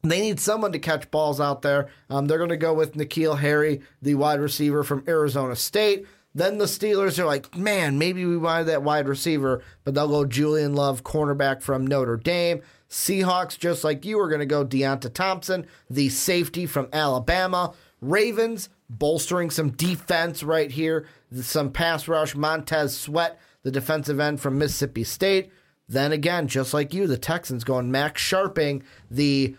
they need someone to catch balls out there. Um, they're going to go with N'Keal Harry, the wide receiver from Arizona State. Then the Steelers are like, man, maybe we wanted that wide receiver, but they'll go Julian Love, cornerback from Notre Dame. Seahawks, just like you, are going to go Deionte Thompson, the safety from Alabama. Ravens, bolstering some defense right here, some pass rush. Montez Sweat, the defensive end from Mississippi State. Then again, just like you, the Texans going Max Scharping, the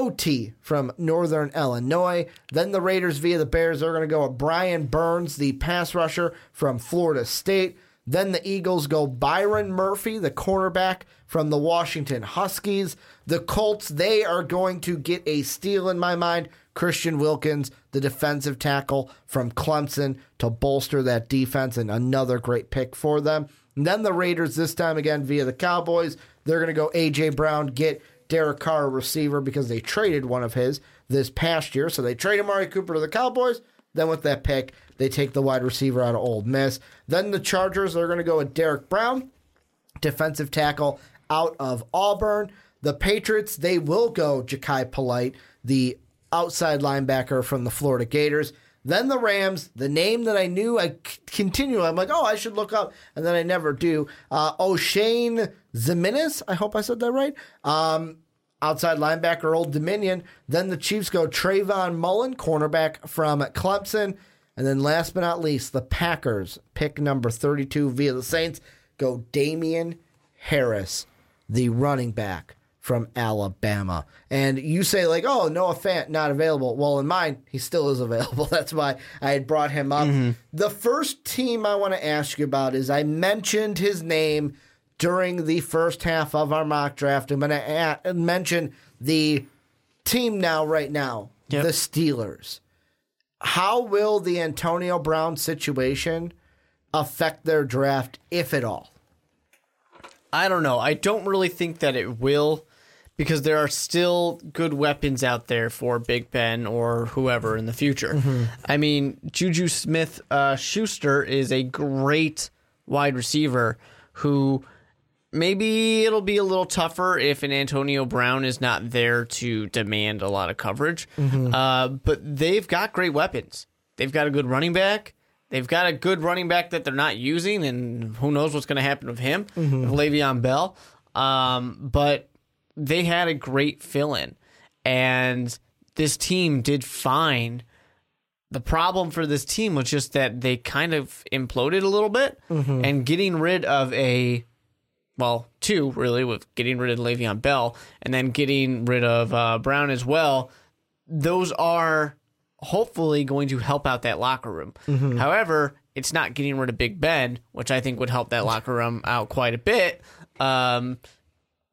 OT from Northern Illinois. Then the Raiders via the Bears, they're going to go with Brian Burns, the pass rusher from Florida State. Then the Eagles go Byron Murphy, the cornerback from the Washington Huskies. The Colts, they are going to get a steal in my mind. Christian Wilkins, the defensive tackle from Clemson, to bolster that defense, and another great pick for them. And then the Raiders, this time again via the Cowboys, they're going to go A.J. Brown, get Derek Carr, receiver, because they traded one of his this past year. So they trade Amari Cooper to the Cowboys. Then with that pick, they take the wide receiver out of Ole Miss. Then the Chargers are going to go with Derrick Brown, defensive tackle out of Auburn. The Patriots, they will go Jachai Polite, the outside linebacker from the Florida Gators. Then the Rams, the name that I knew, I continue. I'm like, oh, I should look up, and then I never do. Uh, Oshane Ximines, I hope I said that right. Um, outside linebacker, Old Dominion. Then the Chiefs go Trayvon Mullen, cornerback from Clemson. And then last but not least, the Packers, pick number 32 via the Saints, go Damien Harris, the running back from Alabama. And you say, like, oh, Noah Fant not available. Well, in mine, he still is available. [laughs] That's why I had brought him up. The first team I want to ask you about is I mentioned his name during the first half of our mock draft. I'm going to mention the team now, right now, Yep. the Steelers. How will the Antonio Brown situation affect their draft, if at all? I don't know. I don't really think that it will because there are still good weapons out there for Big Ben or whoever in the future. I mean, Juju Smith uh, Schuster is a great wide receiver who maybe it'll be a little tougher if an Antonio Brown is not there to demand a lot of coverage. Uh, but they've got great weapons. They've got a good running back. They've got a good running back that they're not using, and who knows what's going to happen with him, with Le'Veon Bell. Um, but they had a great fill in, and this team did fine. The problem for this team was just that they kind of imploded a little bit, and getting rid of a well, two really, with getting rid of Le'Veon Bell and then getting rid of uh, Brown as well. Those are hopefully going to help out that locker room. However, it's not getting rid of Big Ben, which I think would help that locker room out quite a bit. Um,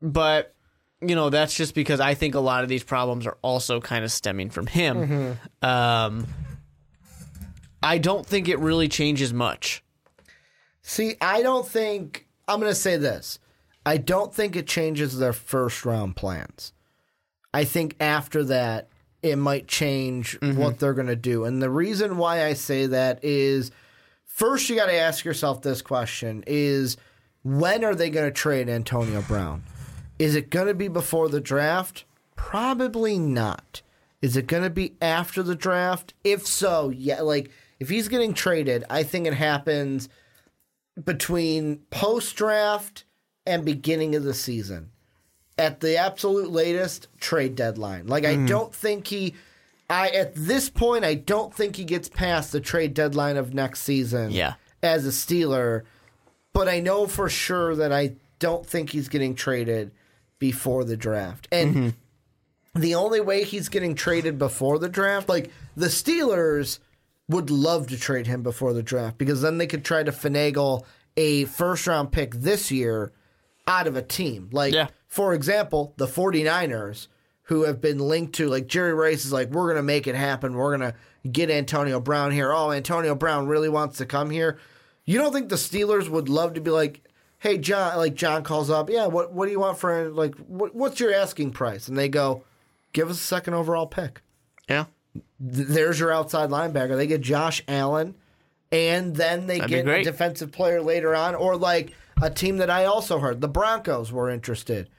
but you know, that's just because I think a lot of these problems are also kind of stemming from him. Um, I don't think it really changes much. See, I don't think I'm going to say this. I don't think it changes their first round plans. I think after that it might change mm-hmm. what they're going to do. And the reason why I say that is first you got to ask yourself this question is when are they going to trade Antonio Brown? Is it going to be before the draft? Probably not. Is it going to be after the draft? If so, yeah, like if he's getting traded, I think it happens between post draft and beginning of the season. At the absolute latest, trade deadline. Like, I don't think he. I at this point I don't think he gets past the trade deadline of next season. Yeah. As a Steeler, but I know for sure that I don't think he's getting traded before the draft. And Mm-hmm. the only way he's getting traded before the draft, like the Steelers would love to trade him before the draft because then they could try to finagle a first round pick this year out of a team. Like, Yeah. for example, the 49ers, who have been linked to, like, Jerry Rice is like, we're going to make it happen. We're going to get Antonio Brown here. Oh, Antonio Brown really wants to come here. You don't think the Steelers would love to be like, hey, John, like, John calls up, yeah, what, what do you want for, like, what, what's your asking price? And they go, give us a second overall pick. Yeah. Th- There's your outside linebacker. They get Josh Allen, and then they That'd get a defensive player later on, or like a team that I also heard, the Broncos were interested.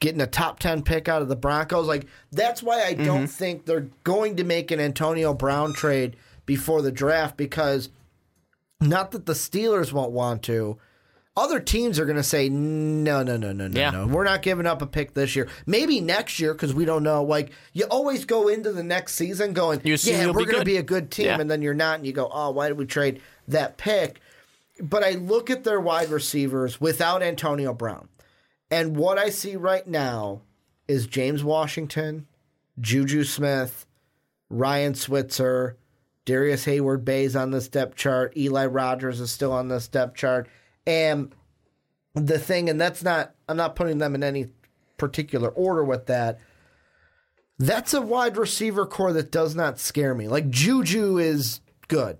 Getting a top 10 pick out of the Broncos. Like, that's why I Mm-hmm. don't think they're going to make an Antonio Brown trade before the draft because not that the Steelers won't want to. Other teams are going to say, no, no, no, no, no, Yeah. no. We're not giving up a pick this year. Maybe next year because we don't know. Like, you always go into the next season going, You yeah, we're going to be a good team. Yeah. And then you're not. And you go, oh, why did we trade that pick? But I look at their wide receivers without Antonio Brown. And what I see right now is James Washington, Juju Smith, Ryan Switzer, Darrius Heyward-Bey's on this depth chart, Eli Rogers is still on this depth chart. And the thing, and that's not, I'm not putting them in any particular order with that. That's a wide receiver core that does not scare me. Like Juju is good.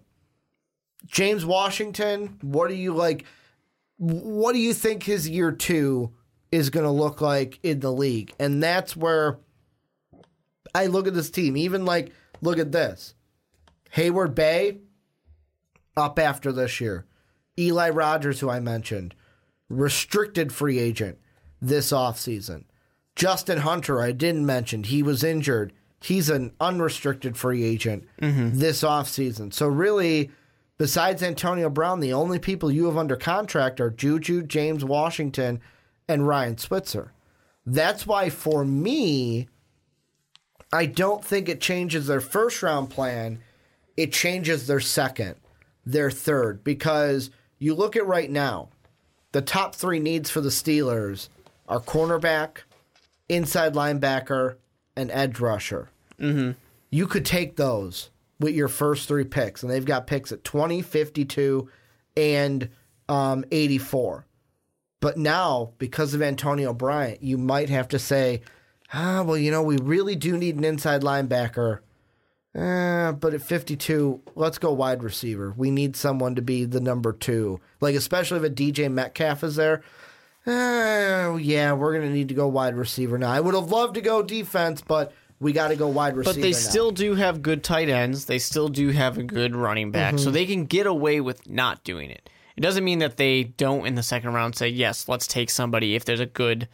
James Washington, what do you like? What do you think his year two is going to look like in the league? And that's where I look at this team. Even like, look at this Heyward-Bey up after this year. Eli Rogers, who I mentioned, restricted free agent this offseason. Justin Hunter, I didn't mention, he was injured. He's an unrestricted free agent mm-hmm. this offseason. So, really, besides Antonio Brown, the only people you have under contract are Juju, James Washington, and Ryan Switzer. That's why, for me, I don't think it changes their first round plan. It changes their second, their third, because you look at right now, the top three needs for the Steelers are cornerback, inside linebacker, and edge rusher. Mm-hmm. You could take those with your first three picks, and they've got picks at 20, 52, and um, 84. But now, because of Antonio Bryant, you might have to say, ah, well, you know, we really do need an inside linebacker. Eh, but at 52, let's go wide receiver. We need someone to be the number two. Like, especially if a DJ Metcalf is there. Eh, yeah, we're going to need to go wide receiver now. I would have loved to go defense, but we got to go wide receiver But they now. still do have good tight ends. They still do have a good running back. Mm-hmm. So they can get away with not doing it. It doesn't mean that they don't in the second round say, yes, let's take somebody if there's a good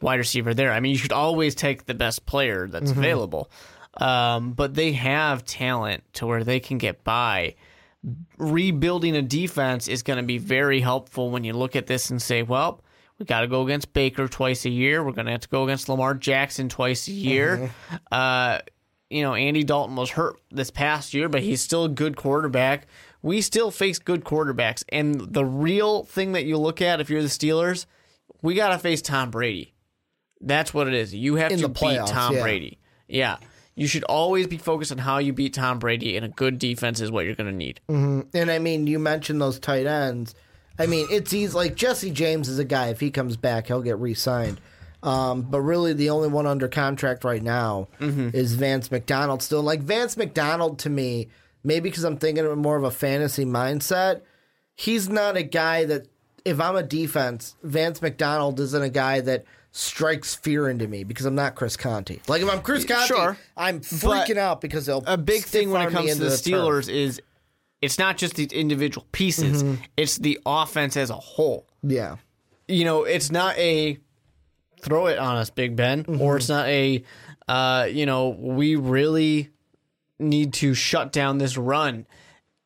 wide receiver there. I mean, you should always take the best player that's Mm-hmm. available. Um, but they have talent to where they can get by. Rebuilding a defense is going to be very helpful when you look at this and say, well, we got to go against Baker twice a year. We're going to have to go against Lamar Jackson twice a year. Mm-hmm. Uh, you know, Andy Dalton was hurt this past year, but he's still a good quarterback. We still face good quarterbacks. And the real thing that you look at if you're the Steelers, we got to face Tom Brady. That's what it is. You have In to beat Tom yeah. Brady. Yeah. You should always be focused on how you beat Tom Brady, and a good defense is what you're going to need. And I mean, you mentioned those tight ends. I mean, it's easy. Like Jesse James is a guy. If he comes back, he'll get re-signed. Um, but really, the only one under contract right now is Vance McDonald. Still, like Vance McDonald to me, maybe because I'm thinking of more of a fantasy mindset. He's not a guy that, if I'm a defense, Vance McDonald isn't a guy that strikes fear into me because I'm not Chris Conti. Like if I'm Chris Conti, Sure. I'm freaking out because they'll a big thing when it comes to the turf. Steelers is it's not just these individual pieces; Mm-hmm. it's the offense as a whole. Yeah. You know, it's not a throw it on us, Big Ben, Mm-hmm. or it's not a uh, you know we really need to shut down this run.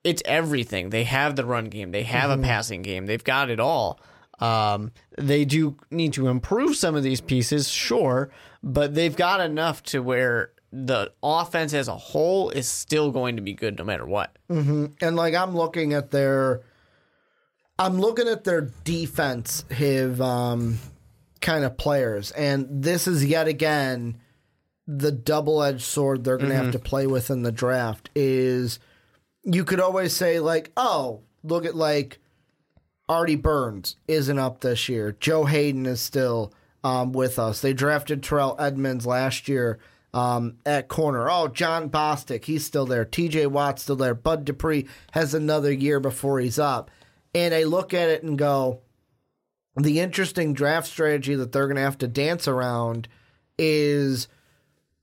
It's everything. They have the run game. They have Mm-hmm. a passing game. They've got it all. Um, they do need to improve some of these pieces, sure, but they've got enough to where the offense as a whole is still going to be good no matter what. And like I'm looking at their I'm looking at their defense have um kind of players and this is yet again the double-edged sword they're going to have to play with in the draft is you could always say like, "Oh, look at like Artie Burns isn't up this year. Joe Haden is still um, with us. They drafted Terrell Edmunds last year um, at corner. Oh, Jon Bostic, he's still there. TJ Watt's still there. Bud Dupree has another year before he's up. And I look at it and go, the interesting draft strategy that they're going to have to dance around is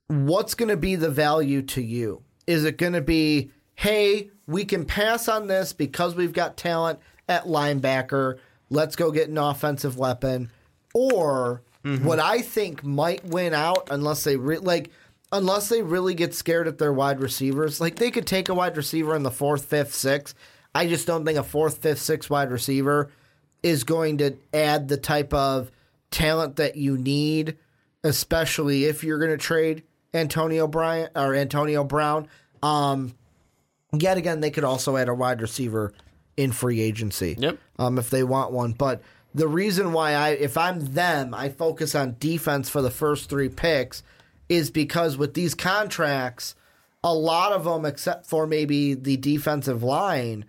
what's going to be the value to you? Is it going to be, hey, we can pass on this because we've got talent at linebacker. Let's go get an offensive weapon. Or what I think might win out unless they re- like unless they really get scared at their wide receivers. Like they could take a wide receiver in the fourth, fifth, sixth. I just don't think a fourth, fifth, sixth wide receiver is going to add the type of talent that you need, especially if you're going to trade Antonio Bryant or Antonio Brown. Um, yet again, they could also add a wide receiver in free agency. Yep. Um, if they want one, but the reason why I, if I'm them, I focus on defense for the first three picks, is because with these contracts, a lot of them, except for maybe the defensive line,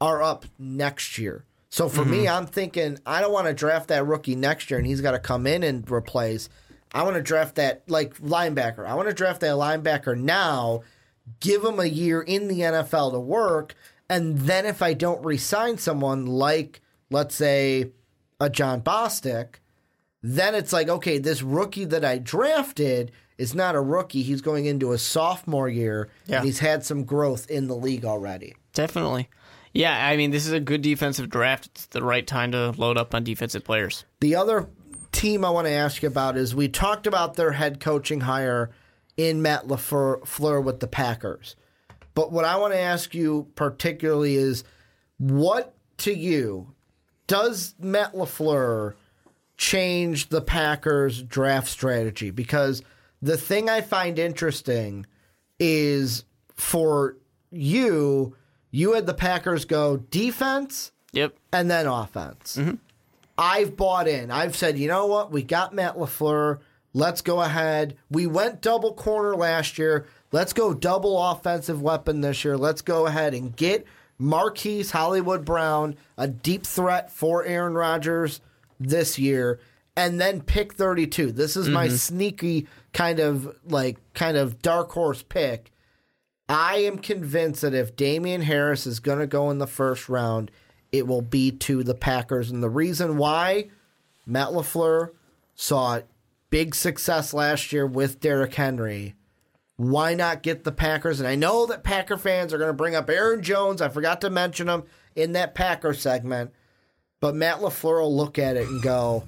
are up next year. So for me, I'm thinking I don't want to draft that rookie next year and he's got to come in and replace. I want to draft that like linebacker. I want to draft that linebacker now, give him a year in the NFL to work, and then if I don't re-sign someone like let's say a Jon Bostic, then it's like okay, this rookie that I drafted is not a rookie. He's going into a sophomore year Yeah. and he's had some growth in the league already. Definitely. Yeah, I mean, this is a good defensive draft. It's the right time to load up on defensive players. The other team I want to ask you about is we talked about their head coaching hire in Matt LaFleur with the Packers. But what I want to ask you particularly is what to you does Matt LaFleur change the Packers draft strategy? Because the thing I find interesting is for you, you had the Packers go defense Yep. and then offense. Mm-hmm. I've bought in. I've said, you know what? We got Matt LaFleur. Let's go ahead. We went double corner last year. Let's go double offensive weapon this year. Let's go ahead and get Marquise Hollywood Brown, a deep threat for Aaron Rodgers this year, and then pick 32. This is my mm-hmm. sneaky kind of like kind of dark horse pick. I am convinced that if Damien Harris is going to go in the first round, it will be to the Packers. And the reason why Matt LaFleur saw big success last year with Derrick Henry. Why not get the Packers? And I know that Packer fans are going to bring up Aaron Jones. I forgot to mention him in that Packer segment. But Matt LaFleur will look at it and go,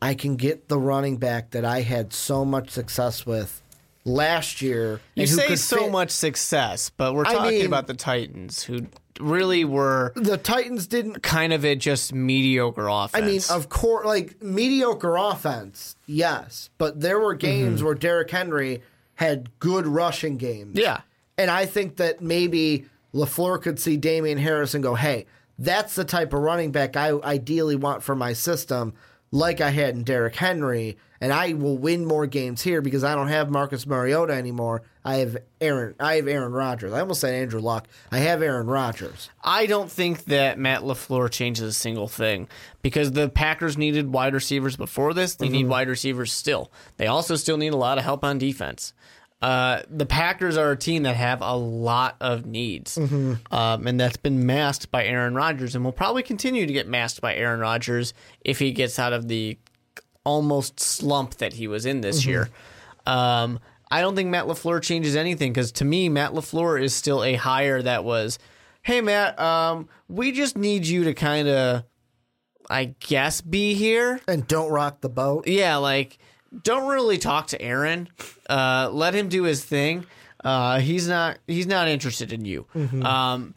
I can get the running back that I had so much success with last year. You say so fit- much success, but we're I talking mean- about the Titans, who really were The Titans didn't kind of a just mediocre offense. I mean, of course, like mediocre offense, yes, but there were games Mm-hmm. where Derrick Henry had good rushing games. Yeah. and I think that maybe Lafleur could see Damien Harris and go, "Hey, that's the type of running back I ideally want for my system." Like I had in Derrick Henry, and I will win more games here because I don't have Marcus Mariota anymore. I have Aaron. I have Aaron Rodgers. I almost said Andrew Luck. I have Aaron Rodgers. I don't think that Matt LaFleur changes a single thing because the Packers needed wide receivers before this. They Mm-hmm. need wide receivers still. They also still need a lot of help on defense. Uh, the Packers are a team that have a lot of needs, Mm-hmm. um, and that's been masked by Aaron Rodgers, and will probably continue to get masked by Aaron Rodgers if he gets out of the almost slump that he was in this Mm-hmm. year. Um, I don't think Matt LaFleur changes anything because to me, Matt LaFleur is still a hire that was, hey, Matt, um, we just need you to kind of, I guess, be here. And don't rock the boat. Yeah, like, don't really talk to Aaron. Uh, let him do his thing. Uh, he's not he's not interested in you. Um,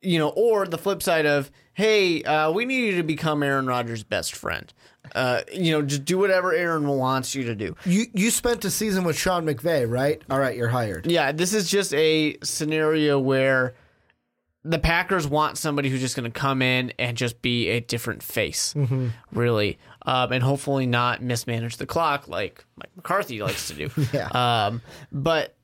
you know, or the flip side of hey, uh, we need you to become Aaron Rodgers' best friend. Uh, you know, just do whatever Aaron wants you to do. You you spent a season with Sean McVay, right? All right, you're hired. Yeah, this is just a scenario where the Packers want somebody who's just going to come in and just be a different face, really, um, and hopefully not mismanage the clock like Mike McCarthy likes to do. [laughs] Yeah. Um, but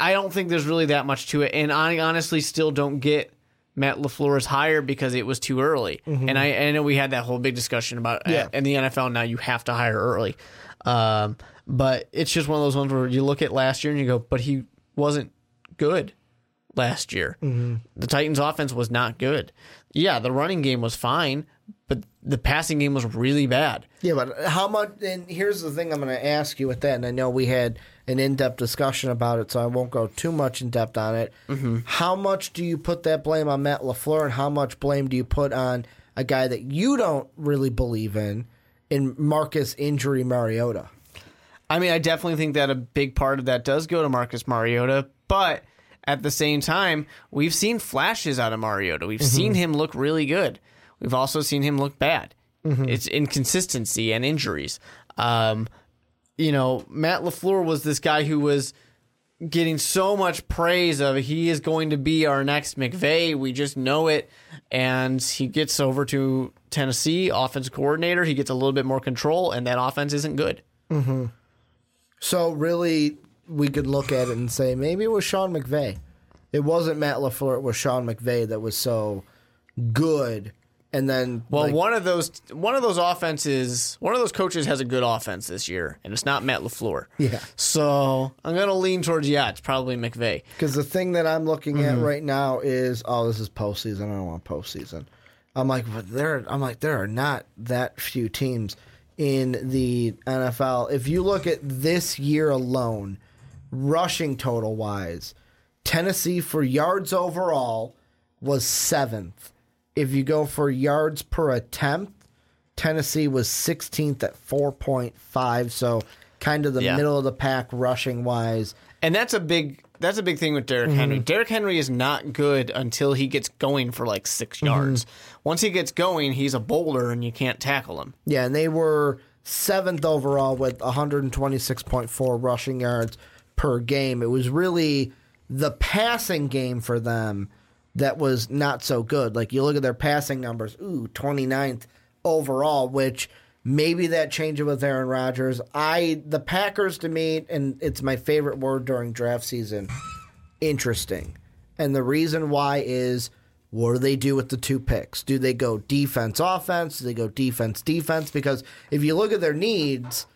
I don't think there's really that much to it, and I honestly still don't get Matt Lafleur's hire because it was too early. And I, I know we had that whole big discussion about Mm-hmm. Yeah. in the NFL now you have to hire early. Um, but it's just one of those ones where you look at last year and you go, but he wasn't good last year. Mm-hmm. The Titans' offense was not good. Yeah, the running game was fine, the passing game was really bad. Yeah, but how much? And here's the thing I'm going to ask you with that, and I know we had an in-depth discussion about it, so I won't go too much in depth on it. Mm-hmm. How much do you put that blame on Matt Lafleur, and how much blame do you put on a guy that you don't really believe in, in Marcus Injury Mariota? I mean, I definitely think that a big part of that does go to Marcus Mariota, but at the same time, we've seen flashes out of Mariota. We've seen him look really good. We've also seen him look bad. It's inconsistency and injuries. Um, you know, Matt LaFleur was this guy who was getting so much praise of he is going to be our next McVay. We just know it. And he gets over to Tennessee, offense coordinator. He gets a little bit more control, and that offense isn't good. So really, we could look at it and say maybe it was Sean McVay. It wasn't Matt Lafleur; it was Sean McVay that was so good. And then, Well, like, one of those one of those offenses, one of those coaches has a good offense this year, and it's not Matt Lafleur. Yeah. So I'm gonna lean towards yeah, it's probably McVay. Because the thing that I'm looking Mm-hmm. at right now is, oh, this is postseason. I don't want postseason. I'm like, but there. I'm like, there are not that few teams in the NFL. If you look at this year alone, rushing total wise, Tennessee for yards overall was seventh. If you go for yards per attempt, Tennessee was 16th at 4.5. So kind of the Yeah. middle of the pack rushing wise. And that's a big that's a big thing with Derrick Mm-hmm. Henry. Derrick Henry is not good until he gets going for like 6 Mm-hmm. yards. Once he gets going, he's a boulder and you can't tackle him. Yeah, and they were seventh overall with 126.4 rushing yards per game. It was really the passing game for them that was not so good. Like you look at their passing numbers, ooh, 29th overall, which maybe that changes with Aaron Rodgers. I the Packers to me, and it's my favorite word during draft season, interesting. And the reason why is what do they do with the two picks? Do they go defense offense? Do they go defense defense? Because if you look at their needs,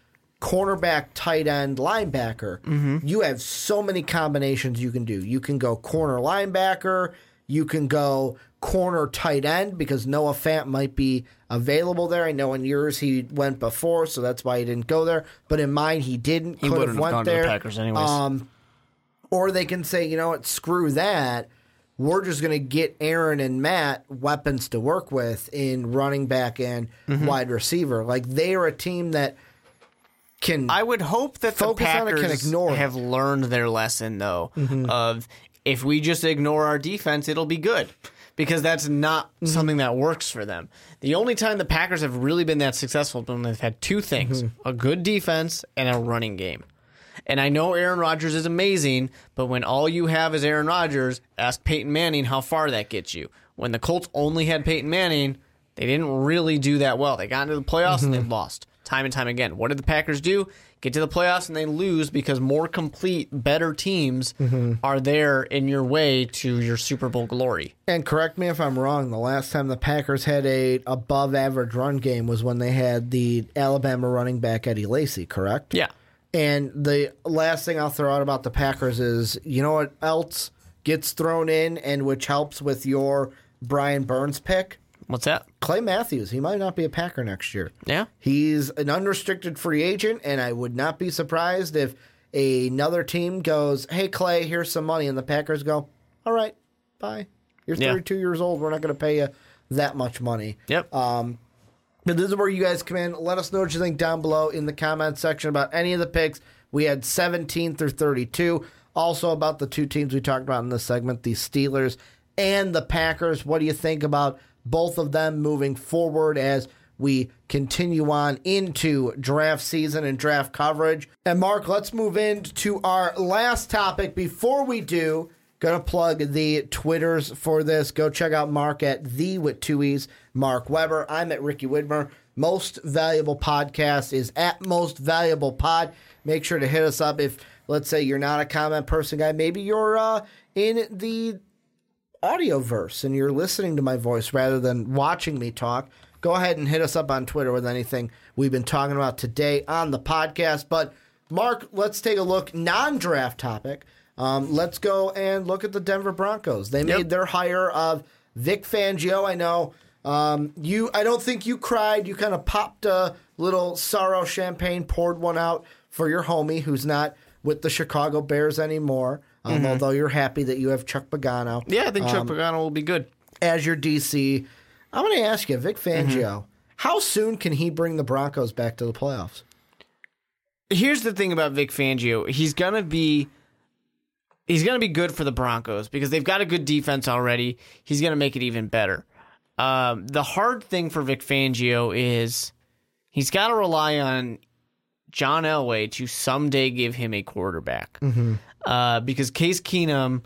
cornerback, tight end, linebacker, mm-hmm. you have so many combinations you can do. You can go corner linebacker, you can go corner tight end because Noah Fant might be available there. I know in yours he went before, so that's why he didn't go there. But in mine he didn't. He wouldn't have gone to the. Packers anyways. Um, or they can say, you know what, screw that. We're just going to get Aaron and Matt weapons to work with in running back and Mm-hmm. wide receiver. Like they are a team that can. I would hope that the Focus on it, Packers can ignore have learned their lesson, though, Mm-hmm. of if we just ignore our defense, it'll be good. Because that's not Mm-hmm. something that works for them. The only time the Packers have really been that successful is when they've had two things Mm-hmm. a good defense and a running game. And I know Aaron Rodgers is amazing, but when all you have is Aaron Rodgers, ask Peyton Manning how far that gets you. When the Colts only had Peyton Manning, they didn't really do that well. They got into the playoffs and they lost time and time again. What did the Packers do? Get to the playoffs and they lose because more complete, better teams mm-hmm. are there in your way to your Super Bowl glory. and correct me if I'm wrong. The last time the Packers had a above average run game was when they had the Alabama running back Eddie Lacy. Correct? Yeah. And the last thing I'll throw out about the Packers is, you know what else gets thrown in, and which helps with your Brian Burns pick? What's that? Clay Matthews. He might not be a Packer next year. Yeah. He's an unrestricted free agent, and I would not be surprised if another team goes, "Hey Clay, here's some money," and the Packers go, "All right, bye. You're Yeah. 32 years old. We're not going to pay you that much money." Yep. Um, But this is where you guys come in. Let us know what you think down below in the comment section about any of the picks. We had 17 through 32. Also about the two teams we talked about in this segment, the Steelers and the Packers. What do you think about both of them moving forward as we continue on into draft season and draft coverage. And Mark, let's move into our last topic. Before we do, gonna plug the Twitters for this. Go check out Mark at the with two E's, Mark Weber. I'm at Ricky Widmer. Most valuable podcast is at most valuable pod. Make sure to hit us up if let's say you're not a comment person guy. Maybe you're uh, in the audio verse and you're listening to my voice rather than watching me talk, go ahead and hit us up on Twitter with anything we've been talking about today on the podcast. But Mark, let's take a look non draft topic. Um, let's go and look at the Denver Broncos. They made their hire of Vic Fangio. I know um, you. I don't think you cried. You kind of popped a little sorrow champagne, poured one out for your homie who's not with the Chicago Bears anymore. Um, Although you're happy that you have Chuck Pagano Yeah, I think Um, Chuck Pagano will be good. as your DC. I'm going to ask you, Vic Fangio, how soon can he bring the Broncos back to the playoffs? Here's the thing about Vic Fangio. He's gonna be he's gonna be good for the Broncos because they've got a good defense already. He's gonna make it even better. Um, the hard thing for Vic Fangio is he's got to rely on John Elway to someday give him a quarterback. Uh, because Case Keenum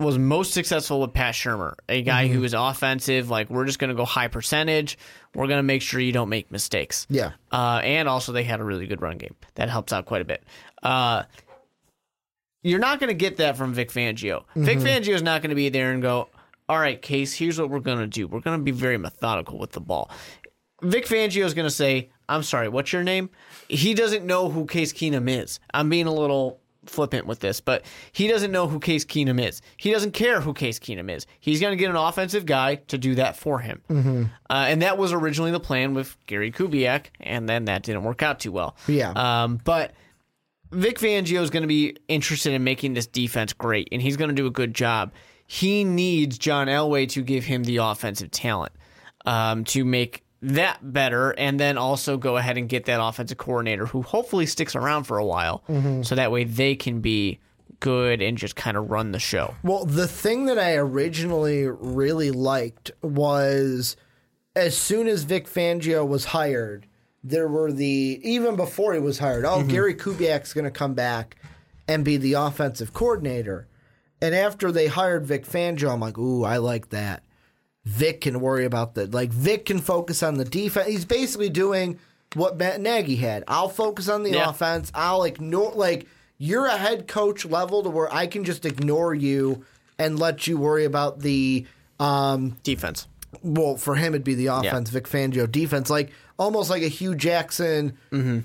was most successful with Pat Shurmur, a guy who is offensive. Like we're just going to go high percentage. We're going to make sure you don't make mistakes. Yeah. Uh, and also they had a really good run game that helps out quite a bit. Uh, you're not going to get that from Vic Fangio. Vic Fangio is not going to be there and go, "All right, Case, here's what we're going to do. We're going to be very methodical with the ball." Vic Fangio is going to say, "I'm sorry, what's your name?" He doesn't know who Case Keenum is. I'm being a little flippant with this, but he doesn't know who Case Keenum is. He doesn't care who Case Keenum is. He's going to get an offensive guy to do that for him. Uh, and that was originally the plan with Gary Kubiak, and then that didn't work out too well. Yeah. Um, but Vic Fangio is going to be interested in making this defense great, and he's going to do a good job. He needs John Elway to give him the offensive talent um, to make that better, and then also go ahead and get that offensive coordinator who hopefully sticks around for a while, mm-hmm. so that way they can be good and just kind of run the show. Well, the thing that I originally really liked was as soon as Vic Fangio was hired, there were the even before he was hired. Oh, mm-hmm. Gary Kubiak's going to come back and be the offensive coordinator. And after they hired Vic Fangio, I'm like, ooh, I like that. Vic can worry about the like Vic can focus on the defense. He's basically doing what Matt Nagy had. I'll focus on the Yeah. offense. I'll ignore like you're a head coach level to where I can just ignore you and let you worry about the um Defense. Well for him it'd be the offense Vic Fangio defense like almost like a Hue Jackson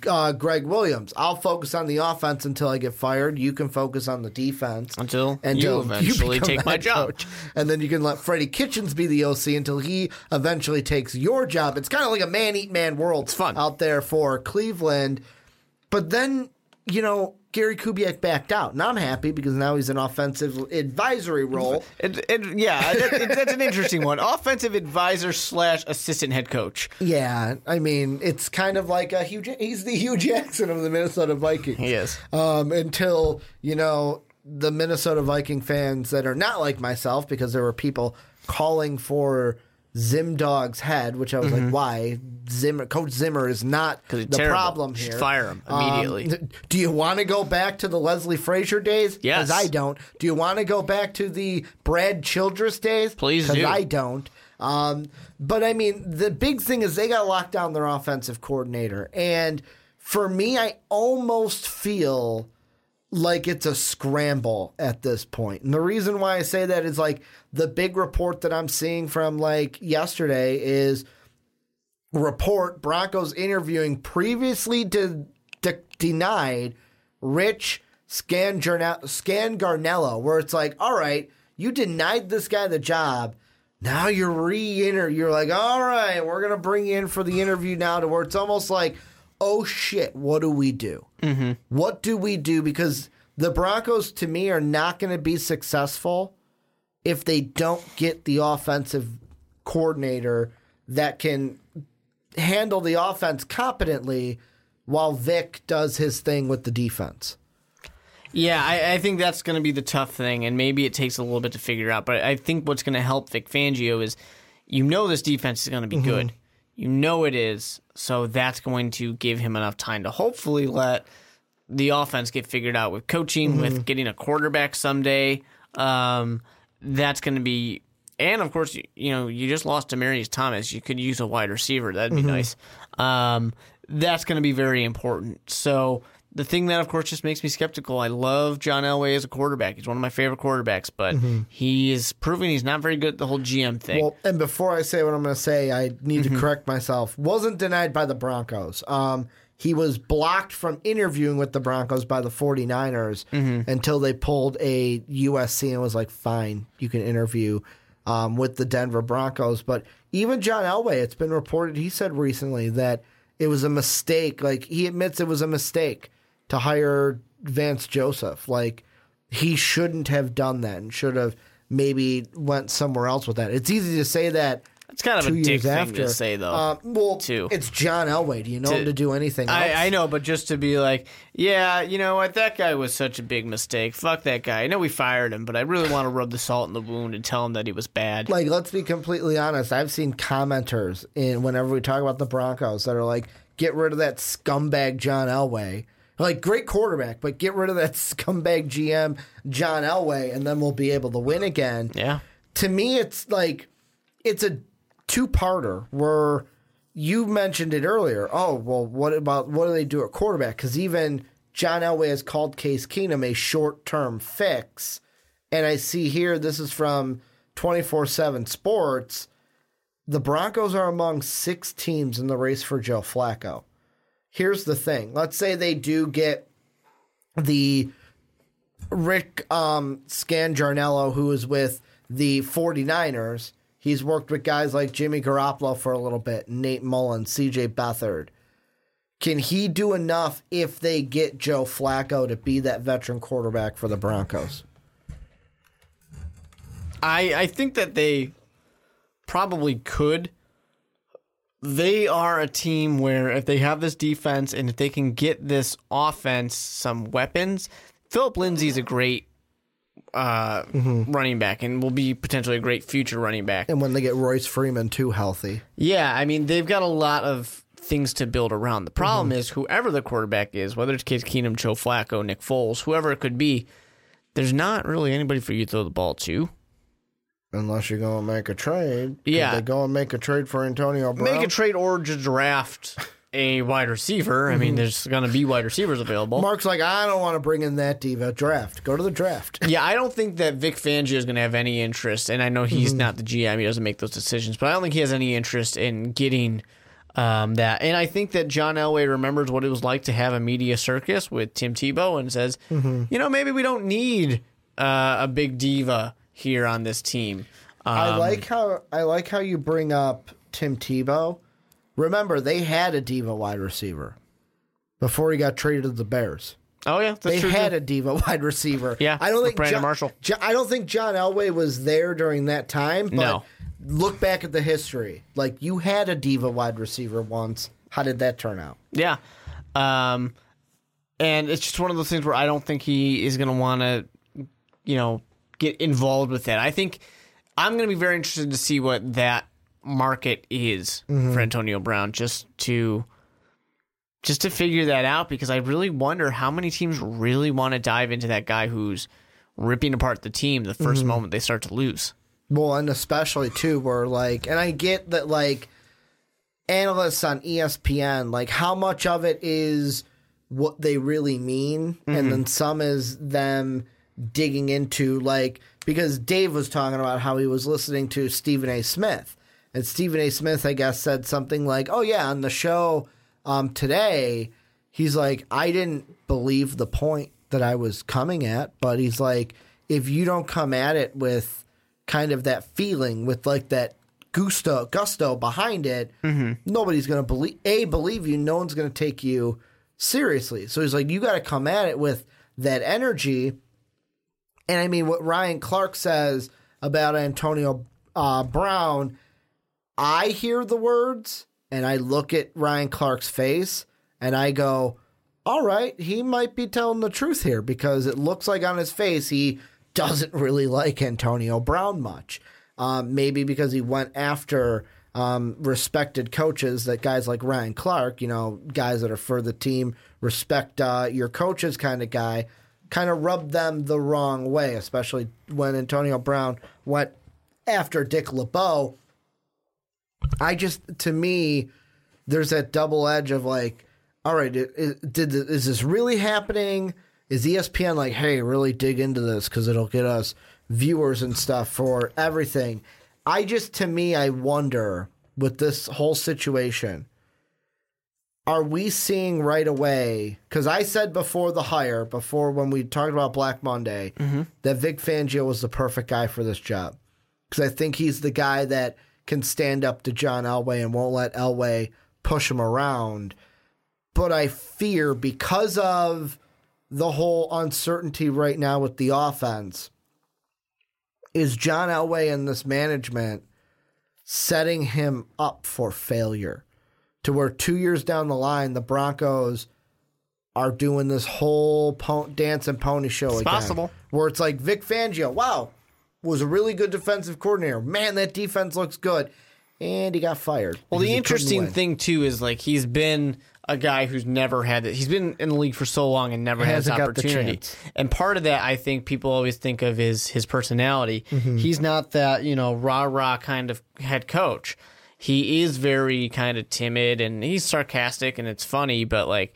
uh, Gregg Williams. I'll focus on the offense until I get fired. You can focus on the defense Until you eventually become take [laughs] my job. coach. And then you can let Freddie Kitchens be the OC until he eventually takes your job. It's kind of like a man eat man world. It's fun. out there for Cleveland. But then, you know, Gary Kubiak backed out. And I'm happy because now he's an offensive advisory role. And, and yeah, that, that's an interesting one. Offensive advisor slash assistant head coach. Yeah, I mean, it's kind of like a Hue. Ja- he's the Hue Jackson of the Minnesota Vikings. He is. Um, until you know the Minnesota Viking fans that are not like myself, because there were people calling for Zim Dog's head, which I was like, why? Zimmer, Coach Zimmer is not Mm-hmm. the terrible. problem Just here. fire him Um, immediately. [laughs] do you want to go back to the Leslie Frazier days? Yes. I don't. Do you want to go back to the Brad Childress days? Please do. I don't. Um, but I mean, the big thing is they got to lock down their offensive coordinator. And for me, I almost feel like it's a scramble at this point. And the reason why I say that is like the big report that I'm seeing from like yesterday is report Broncos interviewing previously de- de- denied Rich Scangarne- Scangarello, where it's like, all right, you denied this guy the job. Now you're re-inter. You're like, all right, we're gonna bring you in for the interview now, to where it's almost like, oh shit, what do we do? Mm-hmm. What do we do? Because the Broncos, to me, are not going to be successful if they don't get the offensive coordinator that can handle the offense competently while Vic does his thing with the defense. Yeah, I, I think that's going to be the tough thing, and maybe it takes a little bit to figure out. But I think what's going to help Vic Fangio is you know this defense is going to be good. You know it is. So that's going to give him enough time to hopefully let the offense get figured out with coaching, with getting a quarterback someday. Um, that's going to be, and of course, you, you know, you just lost to Demaryius Thomas. You could use a wide receiver. That'd be nice. Um, that's going to be very important. So the thing that, of course, just makes me skeptical. I love John Elway as a quarterback. He's one of my favorite quarterbacks, but he is proving he's not very good at the whole GM thing. Well, and before I say what I'm going to say, I need to correct myself. Wasn't denied by the Broncos. Um, he was blocked from interviewing with the Broncos by the 49ers until they pulled a USC and was like, fine, you can interview um, with the Denver Broncos. But even John Elway, it's been reported, he said recently that it was a mistake. Like, he admits it was a mistake to hire Vance Joseph. Like, he shouldn't have done that and should have maybe went somewhere else with that. It's easy to say that it's kind of two a dick thing after. to say, though. Uh, well, too. it's John Elway. Do you know To- him to do anything? I, I know, but just to be like, yeah, you know what, that guy was such a big mistake. Fuck that guy. I know we fired him, but I really want to rub the salt in the wound and tell him that he was bad. Like, let's be completely honest. I've seen commenters in whenever we talk about the Broncos that are like, "Get rid of that scumbag John Elway." Like, great quarterback, but get rid of that [laughs] scumbag GM John Elway, and then we'll be able to win again. yeah. to me it's like it's a two-parter where you mentioned it earlier. Oh well what about what do they do at quarterback? Because even john elway has called case keenum a short-term fix. And i see here this is from 24-7 sports. The broncos are among six teams in the race for joe flacco here's the thing let's say they do get the Rick um, Scangarello, who is with the 49ers, he's worked with guys like Jimmy Garoppolo for a little bit, Nate Mullen, CJ Beathard. Can he do enough if they get Joe Flacco to be that veteran quarterback for the Broncos? I, I think that they probably could. They are a team where if they have this defense and if they can get this offense some weapons, Philip Lindsay's a great uh, running back and will be potentially a great future running back. And when they get Royce Freeman too healthy. Yeah, I mean they've got a lot of things to build around. The problem is whoever the quarterback is, whether it's Case Keenum, Joe Flacco, Nick Foles, whoever it could be, there's not really anybody for you to throw the ball to. Unless you're going to make a trade. Yeah. They go and make a trade for Antonio Brown. Make a trade or just draft a wide receiver. I mean, there's going to be wide receivers available. Mark's like, I don't want to bring in that diva. Draft. Go to the draft. Yeah, I don't think that Vic Fangio is going to have any interest, and I know he's not the GM; he doesn't make those decisions. But I don't think he has any interest in getting um, that. And I think that John Elway remembers what it was like to have a media circus with Tim Tebow, and says, you know, maybe we don't need uh, a big diva here on this team. I Um, like how I like how you bring up Tim Tebow. Remember, they had a diva wide receiver before he got traded to the Bears. Oh yeah, They had too. a diva [laughs] wide receiver. Yeah, I don't think Brandon John, Marshall. Jo- I don't think John Elway was there during that time. But No. look back at the history. Like you had a diva wide receiver once. How did that turn out? Yeah. Um, and it's just one of those things where I don't think he is going to want to, you know, get involved with that. I think I'm going to be very interested to see what that market is mm-hmm. for Antonio Brown, just to just to figure that out because I really wonder how many teams really want to dive into that guy who's ripping apart the team the 1st mm-hmm. moment they start to lose. Well, and especially too, where like, and I get that like analysts on ESPN, like how much of it is what they really mean, and mm-hmm. then some is them digging into like because Dave was talking about how he was listening to Stephen A. Smith, and Stephen A. Smith, I guess, said something like, "Oh yeah, on the show um, today." He's like, I didn't believe the point that I was coming at, but he's like, if you don't come at it with kind of that feeling, with like that gusto gusto behind it, nobody's gonna believe a believe you. No one's gonna take you seriously. So he's like, you got to come at it with that energy. And I mean, what Ryan Clark says about Antonio uh, Brown, I hear the words and I look at Ryan Clark's face and I go, all right, he might be telling the truth here because it looks like on his face he doesn't really like Antonio Brown much. Um, maybe because he went after um, respected coaches that guys like Ryan Clark, you know, guys that are for the team, respect uh, your coaches kind of guy, kind of rubbed them the wrong way, especially when Antonio Brown went after Dick LeBeau. I just, to me, there's that double edge of like, all right, did is this really happening? Is ESPN like, hey, really dig into this because it'll get us viewers and stuff for everything? I just, to me, I wonder with this whole situation, are we seeing right away? Because I said before the hire, before when we talked about Black Monday, mm-hmm. that Vic Fangio was the perfect guy for this job. Because I think he's the guy that can stand up to John Elway and won't let Elway push him around. But I fear because of the whole uncertainty right now with the offense, is John Elway and this management setting him up for failure to where two years down the line, the Broncos are doing this whole po- dance and pony show again. possible. Where it's like Vic Fangio, wow, was a really good defensive coordinator. Man, that defense looks good. And he got fired. Well, the interesting thing too is like he's been a guy who's never had it. He's been in the league for so long and never has Hasn't the opportunity. And part of that, I think, people always think of is his personality. Mm-hmm. He's not that you know rah rah kind of head coach. He is very kind of timid and he's sarcastic and it's funny, but like,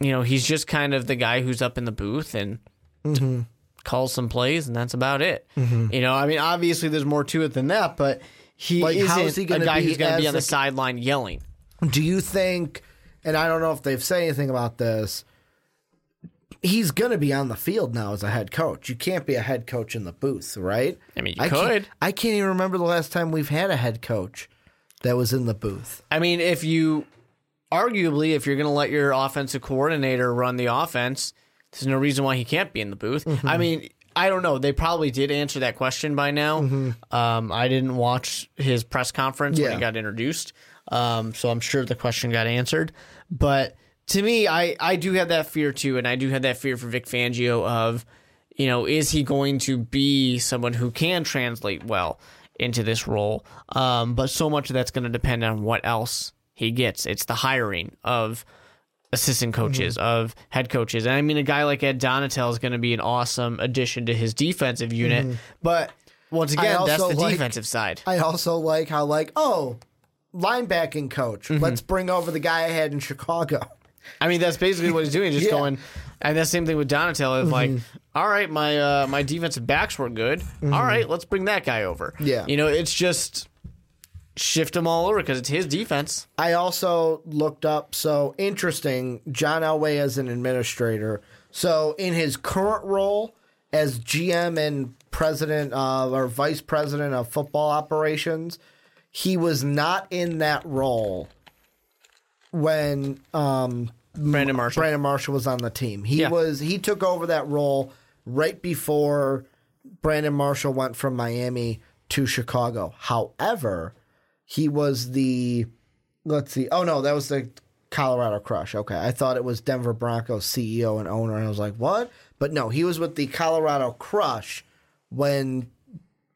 you know, he's just kind of the guy who's up in the booth and Mm-hmm. calls some plays and that's about it. You know, I mean, obviously there's more to it than that, but he Like, isn't how is he a guy who's going to be on the a- sideline yelling. Do you think, and I don't know if they've said anything about this, he's going to be on the field now as a head coach. You can't be a head coach in the booth, right? I mean, you can't- could. I can't even remember the last time we've had a head coach that was in the booth. I mean, if you arguably, if you're going to let your offensive coordinator run the offense, there's no reason why he can't be in the booth. Mm-hmm. I mean, I don't know. They probably did answer that question by now. Um, I didn't watch his press conference when Mm-hmm. He got introduced, um, so I'm sure the question got answered. But to me, I I do have that fear too, and I do have that fear for Vic Fangio of, you know, is he going to be someone who can translate well into this role? Um, but so much of that's going to depend on what else he gets. It's the hiring of assistant coaches, Mm-hmm. of head coaches. And I mean, a guy like Ed Donatell is going to be an awesome addition to his defensive unit. But once Mm-hmm. Again, that's the like- defensive side. I also like how, like, oh, linebacking coach. Mm-hmm. Let's bring over the guy I had in Chicago. I mean, that's basically what he's doing, just [laughs] Yeah. Mm-hmm. going. And that's the same thing with Donatell. Is like, all right, my uh, my defensive backs were good. All right, let's bring that guy over. Mm-hmm. Yeah. you know, it's just shift him all over because it's his defense. I also looked up, so interesting, John Elway as an administrator. So in his current role as GM and president of, or vice president of football operations, he was not in that role when um, Brandon Marshall. Brandon Marshall was on the team. He Yeah. was he took over that role right before Brandon Marshall went from Miami to Chicago. However, he was the let's see. Oh no, that was the Colorado Crush. Okay. I thought it was Denver Broncos CEO and owner and I was like, "What?" But no, he was with the Colorado Crush when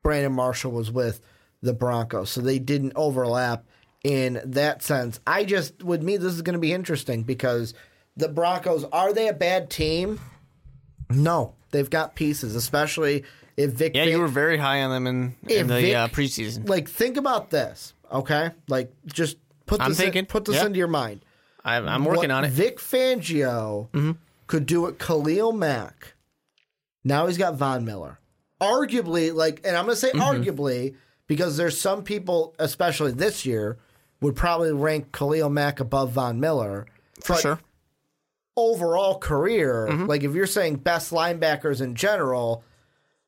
Brandon Marshall was with the Broncos. So they didn't overlap in that sense. I just, with me, this is going to be interesting because the Broncos, are they a bad team? No. They've got pieces, especially if Vic. Yeah, Fan- you were very high on them in, in the Vic- uh, preseason. Like, think about this, okay? Like, just put I'm this, in- put this yeah. into your mind. I'm, I'm working What on it. Vic Fangio could do it. Khalil Mack. Now he's got Von Miller. Arguably, like, and I'm going to say arguably because there's some people, especially this year, would probably rank Khalil Mack above Von Miller. For But sure. Overall career, like if you're saying best linebackers in general,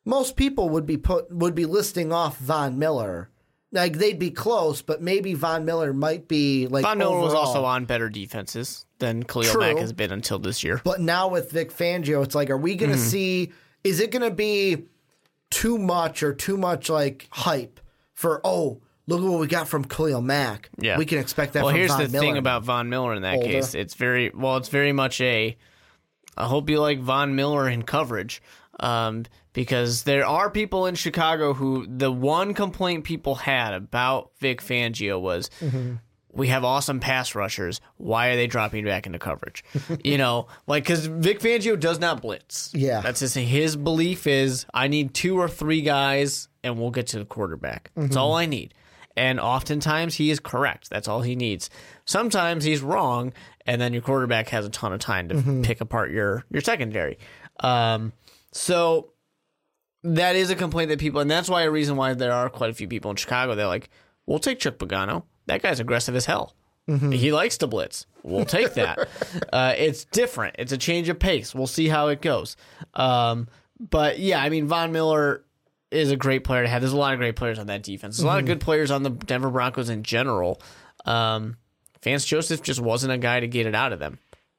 most people would be put would be listing off Von Miller. Like they'd be close, but maybe Von Miller might be like Von Miller was also on better defenses than Khalil True. Mack has been until this year. But now with Vic Fangio, it's like, are we Mm-hmm. going to see? Is it going to be too much or too much like hype for? Oh, look at what we got from Khalil Mack. Yeah, we can expect that. Well, here's Von the Miller. thing about Von Miller in that Older. case. It's very well. It's very much a. I hope you like Von Miller in coverage, um, because there are people in Chicago who the one complaint people had about Vic Fangio was we have awesome pass rushers. Why are they dropping back into coverage? [laughs] you know, like because Vic Fangio does not blitz. Yeah. that's his his belief is I need two or three guys and we'll get to the quarterback. That's all I need. And oftentimes he is correct. That's all he needs. Sometimes he's wrong, and then your quarterback has a ton of time to pick apart your your secondary. Um, so that is a complaint that people, and that's why a reason why there are quite a few people in Chicago. They're like, "We'll take Chuck Pagano. That guy's aggressive as hell. He likes to blitz. We'll take that. [laughs] uh, it's different. It's a change of pace. We'll see how it goes. Um, but yeah, I mean, Von Miller is a great player to have. There's a lot of great players on that defense. There's a lot of good players on the Denver Broncos in general. Um, Vance Joseph just wasn't a guy to get it out of them.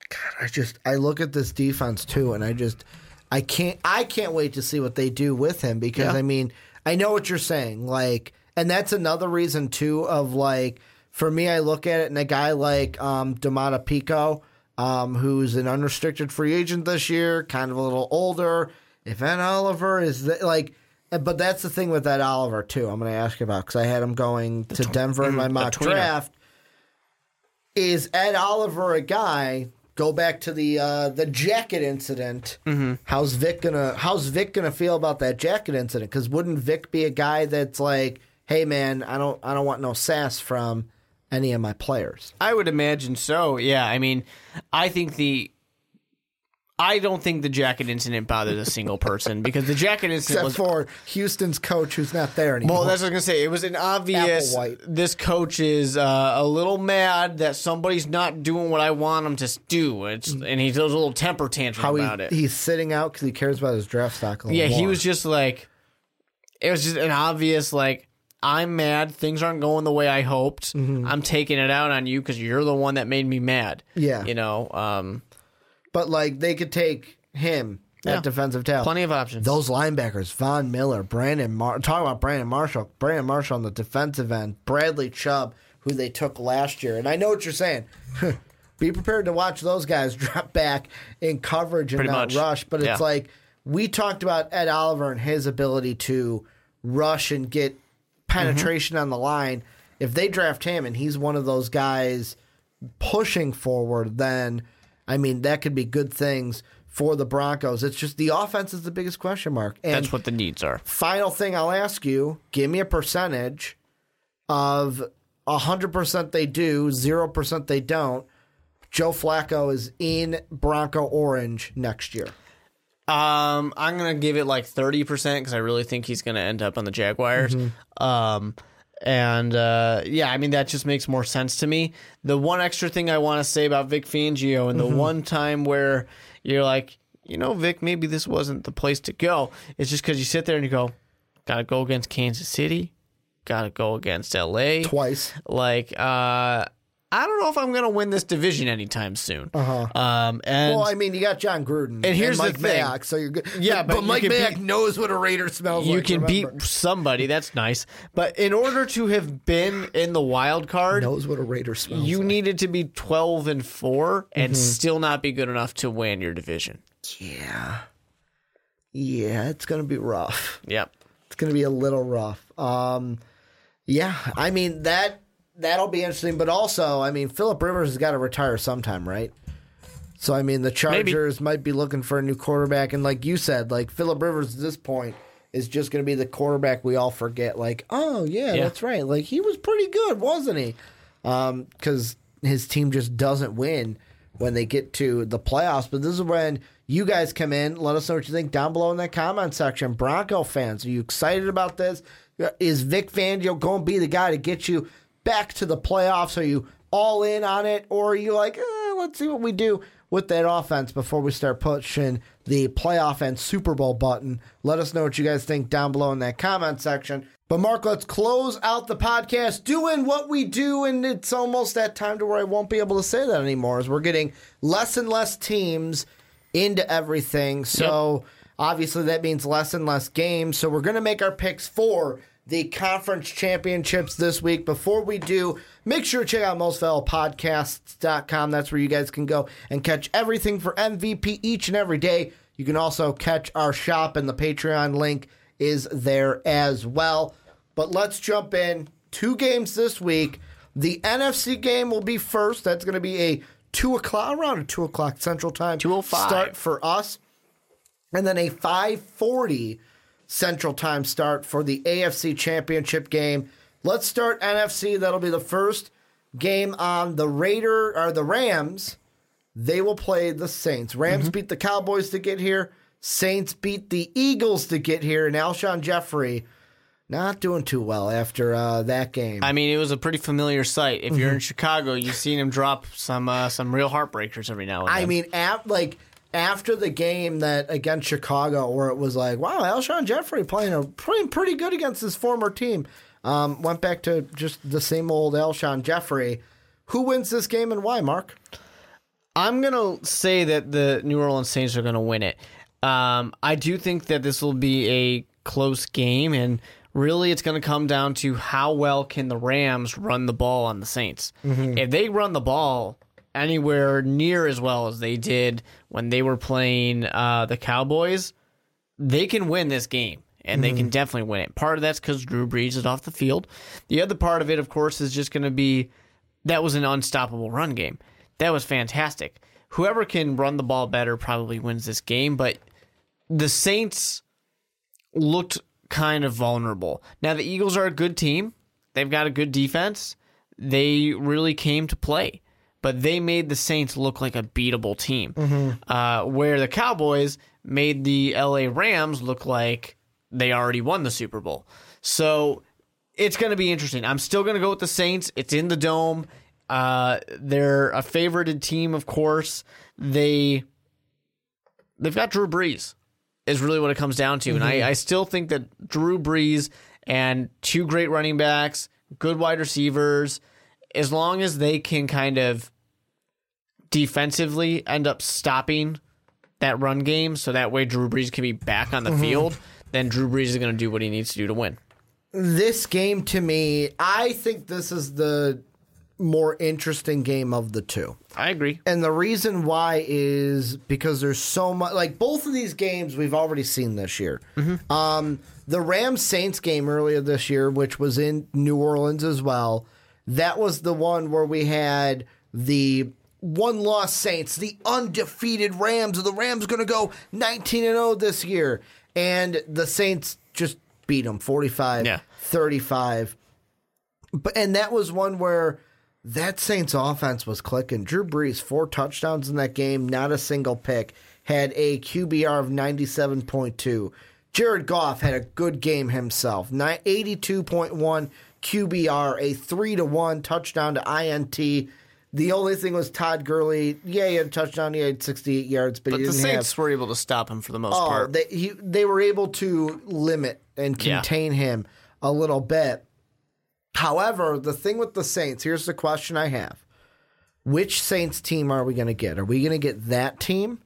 God, I just I look at this defense too, and I just I can't I can't wait to see what they do with him because Yeah. I mean I know what you're saying, like, and that's another reason too of like for me I look at it and a guy like um, Domata Peko, um, who's an unrestricted free agent this year, kind of a little older. If Ed Oliver is th- like. But that's the thing with that Oliver too. I'm going to ask you about because I had him going to Denver in my mock draft is Ed Oliver a guy? Go back to the uh, the jacket incident. Mm-hmm. How's Vic gonna How's Vic gonna feel about that jacket incident? Because wouldn't Vic be a guy that's like, hey man, I don't I don't want no sass from any of my players. I would imagine so. Yeah, I mean, I think the. I don't think the jacket incident bothered a single person [laughs] because the jacket incident Except was for Houston's coach, who's not there anymore. Well, that's what I was gonna say. It was an obvious. Applewhite. This coach is uh, a little mad that somebody's not doing what I want him to do, it's, and he throws a little temper tantrum how about he, it. he's sitting out because he cares about his draft stock. A little yeah, he more. was just like, it was just an obvious like, I'm mad. Things aren't going the way I hoped. I'm taking it out on you because you're the one that made me mad. Yeah. you know, um, but like they could take him Yeah. at defensive tackle. plenty of options. Those linebackers, Von Miller, Brandon Mar- talk about Brandon Marshall, Brandon Marshall on the defensive end, Bradley Chubb, who they took last year. And I know what you're saying. [laughs] Be prepared to watch those guys [laughs] drop back in coverage and Pretty not much. rush. But it's Yeah. like we talked about Ed Oliver and his ability to rush and get penetration on the line. If they draft him and he's one of those guys pushing forward, then I mean that could be good things for the Broncos. It's just the offense is the biggest question mark. And That's what the needs are. final thing I'll ask you, give me a percentage of 100% they do, 0% they don't. Joe Flacco is in Bronco Orange next year. Um, I'm gonna give it like thirty percent because I really think he's gonna end up on the Jaguars. Um, and uh, yeah, I mean that just makes more sense to me. The one extra thing I want to say about Vic Fangio and the one time where you're like, you know, Vic, maybe this wasn't the place to go. It's just because you sit there and you go, gotta go against Kansas City, gotta go against L.A. Twice. Like, uh, I don't know if I'm gonna win this division anytime soon. Uh-huh. Um, and Well, I mean, you got Jon Gruden and, here's the Mike thing. Mayock, so you're good. Yeah, but you Mike can Mayock beat- knows what a Raider smells you like. You can remember. beat somebody. That's nice. But in order to have been in the wild card, knows what a Raider smells you like. needed to be 12 and 4 Mm-hmm. and still not be good enough to win your division. Yeah. Yeah, it's going to be rough. Yep. It's going to be a little rough. Um, yeah, I mean that that'll be interesting. But also, I mean, Philip Rivers has got to retire sometime, right? So I mean, the Chargers might be looking for a new quarterback, and like you said, like Philip Rivers at this point is just going to be the quarterback we all forget. Like, oh yeah, Yeah. that's right. Like he was pretty good, wasn't he? Um, because his team just doesn't win when they get to the playoffs. But this is when you guys come in. Let us know what you think down below in that comment section. Bronco fans, are you excited about this? Is Vic Fangio going to be the guy to get you back to the playoffs? Are you all in on it, or are you like, eh, let's see what we do with that offense before we start pushing the playoff and Super Bowl button? Let us know what you guys think down below in that comment section. But Mark, let's close out the podcast doing what we do, and it's almost that time to where I won't be able to say that anymore. As we're getting less and less teams into everything, so obviously that means less and less games. So we're gonna make our picks for the conference championships this week. Before we do, make sure to check out mostvaluablepodcasts.com. That's where you guys can go and catch everything for MVP each and every day. You can also catch our shop, and the Patreon link is there as well. But let's jump in. Two games this week. The NFC game will be first. That's going to be a two o'clock around a two o'clock Central Time 2:05. start for us, and then a five forty Central Time start for the AFC Championship game. Let's start NFC. That'll be the first game on the Raider or the Rams. They will play the Saints. Rams beat the Cowboys to get here. Saints beat the Eagles to get here, and Alshon Jeffery not doing too well after uh, that game. I mean, it was a pretty familiar sight. If you're in Chicago, you've seen him drop some uh, some real heartbreakers every now and then. I mean, ap- like after the game that against Chicago, where it was like, wow, Alshon Jeffery playing a playing pretty good against his former team. Um, went back to just the same old Alshon Jeffery. Who wins this game and why, Mark? I'm gonna say that the New Orleans Saints are gonna win it. Um, I do think that this will be a close game, and really, it's gonna come down to how well can the Rams run the ball on the Saints. If they run the ball anywhere near as well as they did when they were playing uh, the Cowboys, they can win this game. And they can definitely win it. Part of that's because Drew Brees is off the field. The other part of it, of course, is just going to be that was an unstoppable run game. That was fantastic. Whoever can run the ball better probably wins this game, but the Saints looked kind of vulnerable. Now, the Eagles are a good team, they've got a good defense. They really came to play, but they made the Saints look like a beatable team. Uh, where the Cowboys made the LA Rams look like they already won the Super Bowl. So it's going to be interesting. I'm still going to go with the Saints. It's in the dome. Uh, they're a favorited team, of course. They they've got Drew Brees. Is really what it comes down to, and I, I still think that Drew Brees and two great running backs, good wide receivers, as long as they can kind of defensively end up stopping that run game, so that way Drew Brees can be back on the field, then Drew Brees is going to do what he needs to do to win. This game to me, I think this is the more interesting game of the two. I agree. And the reason why is because there's so much like both of these games we've already seen this year. Um, the Rams Saints game earlier this year, which was in New Orleans as well, that was the one where we had the one loss Saints, the undefeated Rams. The Rams going to go 19 and 0 this year. And the Saints just beat them 45 Yeah. 35. But and that was one where that Saints offense was clicking. Drew Brees, four touchdowns in that game, not a single pick, had a QBR of 97.2. Jared Goff had a good game himself, 82.1 QBR, a 3 to 1 touchdown to INT. The only thing was Todd Gurley. Yeah, he had a touchdown. He had 68 yards, but, But he the didn't have Saints were able to stop him for the most Oh, part. they he, they were able to limit and Yeah. contain him a little bit. However, the thing with the Saints, here's the question I have. Which Saints team are we going to get? Are we going to get that team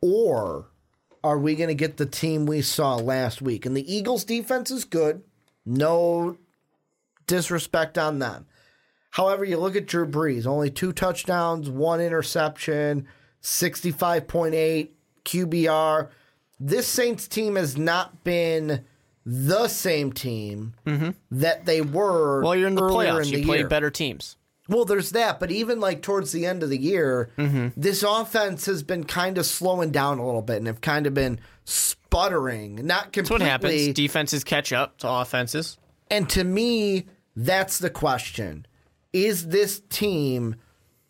or are we going to get the team we saw last week? And the Eagles defense is good. No disrespect on them. However, you look at Drew Brees, only two touchdowns, one interception, 65.8 QBR. This Saints team has not been the same team that they were well, you're in the playoffs. in you the play year. better teams. Well, there's that, but even like towards the end of the year, Mm-hmm. this offense has been kind of slowing down a little bit and have kind of been sputtering. Not That's completely. what happens. Defenses catch up to offenses. And to me, that's the question. Is this team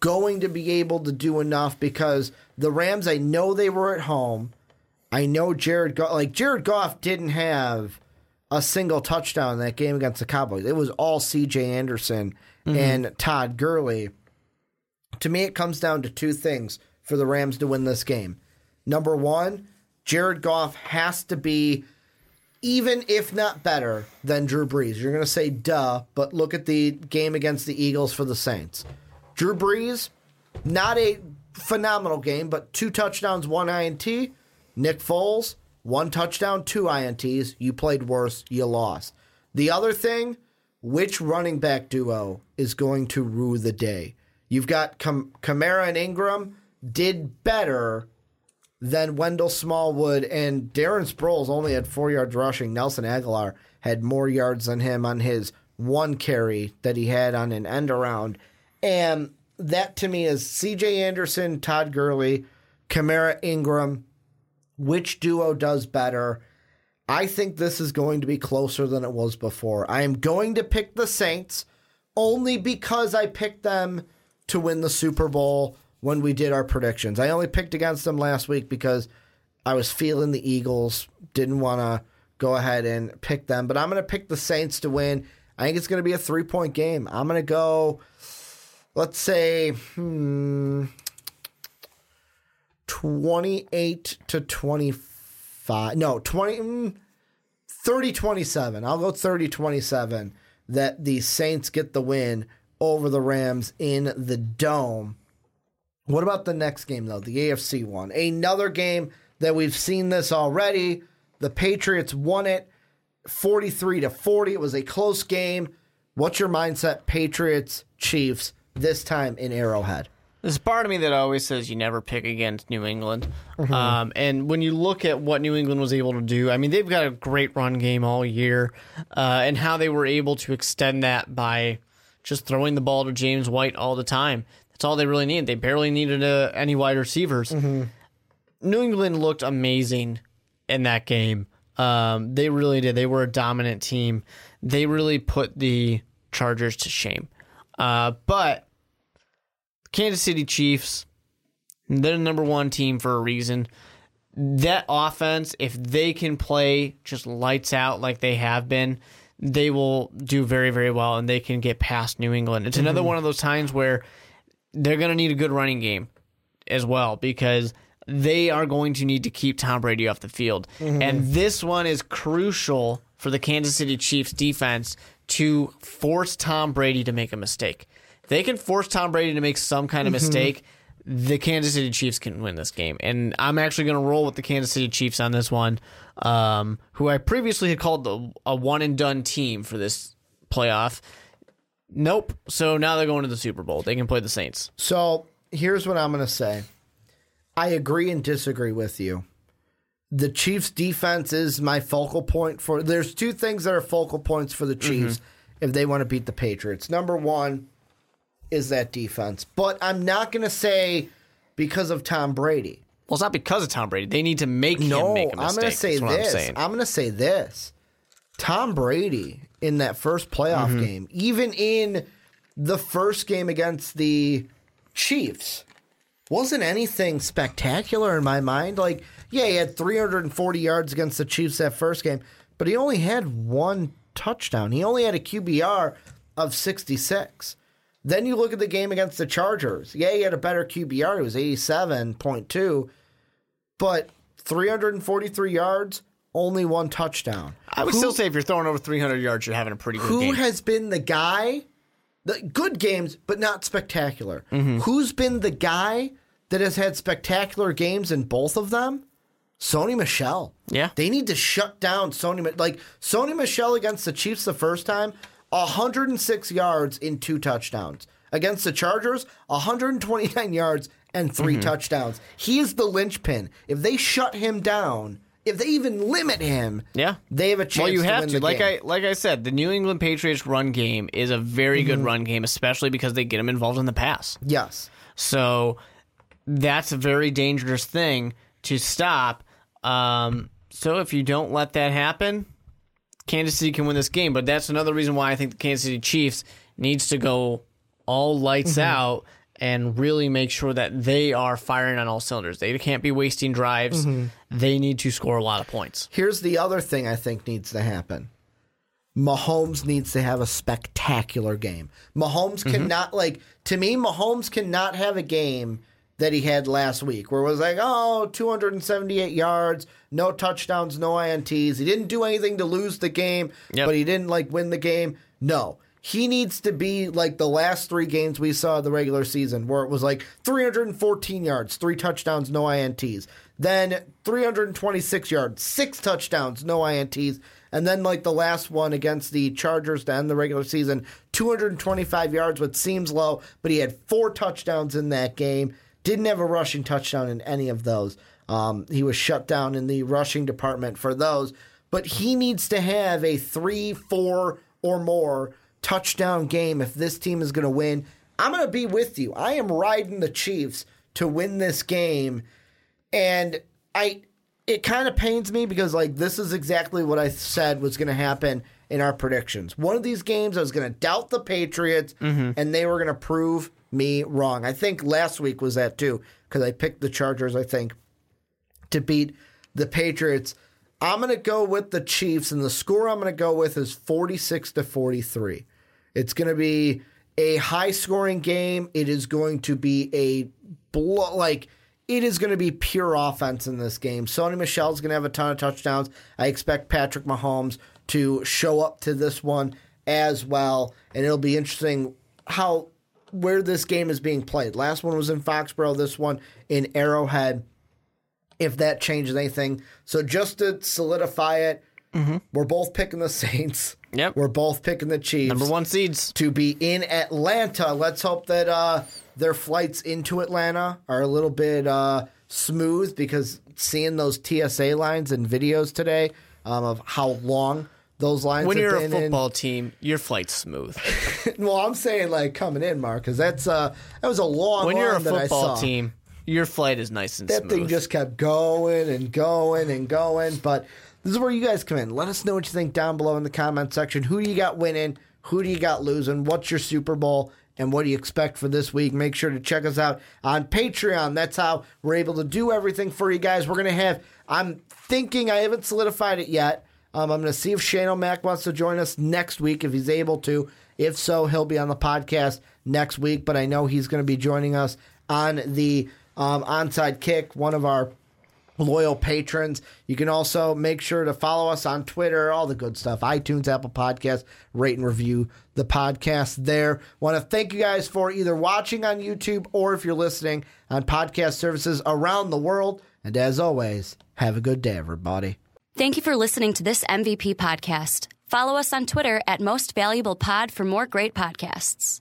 going to be able to do enough? Because the Rams, I know they were at home. I know Jared Goff, like Jared Goff didn't have a single touchdown in that game against the Cowboys. It was all CJ Anderson mm-hmm. and Todd Gurley. To me, it comes down to two things for the Rams to win this game. Number one, Jared Goff has to be even if not better than Drew Brees. You're going to say duh, but look at the game against the Eagles for the Saints. Drew Brees, not a phenomenal game, but two touchdowns, one INT. Nick Foles, one touchdown, two INTs. You played worse, you lost. The other thing, which running back duo is going to rue the day? You've got Cam- Kamara and Ingram did better then Wendell Smallwood and Darren Sproles only had four yards rushing. Nelson Agholor had more yards than him on his one carry that he had on an end around. And that to me is CJ Anderson, Todd Gurley, Kamara Ingram. Which duo does better? I think this is going to be closer than it was before. I am going to pick the Saints only because I picked them to win the Super Bowl when we did our predictions. I only picked against them last week because I was feeling the Eagles, didn't want to go ahead and pick them, but I'm going to pick the Saints to win. I think it's going to be a three point game. I'm going to go, let's say, hmm, 28 to 25. No, 20, mm, 30 27. I'll go 30 27 that the Saints get the win over the Rams in the Dome. What about the next game, though? The AFC one. Another game that we've seen this already. The Patriots won it 43 to 40. It was a close game. What's your mindset, Patriots, Chiefs, this time in Arrowhead? There's a part of me that always says you never pick against New England. Um, and when you look at what New England was able to do, I mean, they've got a great run game all year, uh, and how they were able to extend that by just throwing the ball to James White all the time. That's all they really need. They barely needed uh, any wide receivers. New England looked amazing in that game. Um, they really did. They were a dominant team. They really put the Chargers to shame. Uh, but Kansas City Chiefs, they're the number one team for a reason. That offense, if they can play just lights out like they have been, they will do very, very well and they can get past New England. It's another one of those times where they're going to need a good running game as well because they are going to need to keep Tom Brady off the field. And this one is crucial for the Kansas City Chiefs defense to force Tom Brady to make a mistake. If they can force Tom Brady to make some kind of mistake, the Kansas City Chiefs can win this game. And I'm actually going to roll with the Kansas City Chiefs on this one, um, who I previously had called the, a one and done team for this playoff. Nope. So now they're going to the Super Bowl. They can play the Saints. So here's what I'm going to say I agree and disagree with you. The Chiefs' defense is my focal point for. There's two things that are focal points for the mm-hmm. Chiefs if they want to beat the Patriots. Number one is that defense, but I'm not going to say because of Tom Brady. Well, it's not because of Tom Brady. They need to make No, him make a I'm going to say That's this. I'm. I'm going to say this. Tom Brady in that first playoff Mm-hmm. game, even in the first game against the Chiefs, wasn't anything spectacular in my mind. Like, yeah, he had 340 yards against the Chiefs that first game, but he only had one touchdown. He only had a QBR of 66. Then you look at the game against the Chargers. Yeah, he had a better QBR. It was 87.2, but 343 yards, only one touchdown. I would still say if you're throwing over 300 yards, you're having a pretty good Who game. Who has been the guy? The good games, but not spectacular. Mm-hmm. Who's been the guy that has had spectacular games in both of them? Sony Michel. Yeah. They need to shut down Sony. Like Sony Michel against the Chiefs the first time, 106 yards in two touchdowns. Against the Chargers, 129 yards and 3 Mm-hmm. touchdowns. He is the linchpin. If they shut him down, if they even limit him, Yeah. they have a chance well, you to have to. Like game. I like I said, the New England Patriots run game is a very Mm-hmm. good run game, especially because they get them involved in the pass. yes. So that's a very dangerous thing to stop. Um, so if you don't let that happen, Kansas City can win this game. But that's another reason why I think the Kansas City Chiefs needs to go all lights Mm-hmm. out and really make sure that they are firing on all cylinders. They can't be wasting drives. Mm-hmm. They need to score a lot of points. Here's the other thing I think needs to happen. Mahomes needs to have a spectacular game. Mahomes cannot like to me Mahomes cannot have a game that he had last week where it was like, "Oh, 278 yards, no touchdowns, no INTs. He didn't do anything to lose the game, Yep. but he didn't like win the game." No. He needs to be like the last three games we saw the regular season, where it was like 314 yards, three touchdowns, no INTs. Then 326 yards, six touchdowns, no INTs. And then, like the last one against the Chargers to end the regular season, 225 yards, which seems low, but he had four touchdowns in that game. Didn't have a rushing touchdown in any of those. Um, he was shut down in the rushing department for those. But he needs to have a three, four, or more touchdown game if this team is going to win. I'm going to be with you. I am riding the Chiefs to win this game. And I it kind of pains me because like this is exactly what I said was going to happen in our predictions. One of these games I was going to doubt the Patriots mm-hmm. and they were going to prove me wrong. I think last week was that too cuz I picked the Chargers I think to beat the Patriots. I'm going to go with the Chiefs and the score I'm going to go with is 46 to 43. It's going to be a high scoring game. It is going to be a blow, like it is going to be pure offense in this game. Sony Michel's going to have a ton of touchdowns. I expect Patrick Mahomes to show up to this one as well, and it'll be interesting how where this game is being played. Last one was in Foxborough. This one in Arrowhead. If that changes anything, so just to solidify it, we're both picking the [laughs] Saints. Yep. We're both picking the Chiefs Number one seeds. to be in Atlanta. Let's hope that uh, their flights into Atlanta are a little bit uh, smooth because seeing those TSA lines and videos today um, of how long those lines When you're a been in- football team, your flight's smooth. [laughs] well, I'm saying like coming in, Mark, because that's uh, that was a long. When you're a line that I football team, your flight is nice and that smooth. thing just kept going and going and going. But this is where you guys come in. Let us know what you think down below in the comment section. Who do you got winning? Who do you got losing? What's your Super Bowl? And what do you expect for this week? Make sure to check us out on Patreon. That's how we're able to do everything for you guys. We're going to have, I'm thinking, I haven't solidified it yet. Um, I'm going to see if Shane O'Mac wants to join us next week if he's able to. If so, he'll be on the podcast next week. But I know he's going to be joining us on the um, onside kick, one of our loyal patrons. You can also make sure to follow us on Twitter, all the good stuff, iTunes, Apple Podcasts, rate and review the podcast there. Want to thank you guys for either watching on YouTube or if you're listening on podcast services around the world. And as always, have a good day, everybody. Thank you for listening to this MVP podcast. Follow us on Twitter at Most Valuable Pod for more great podcasts.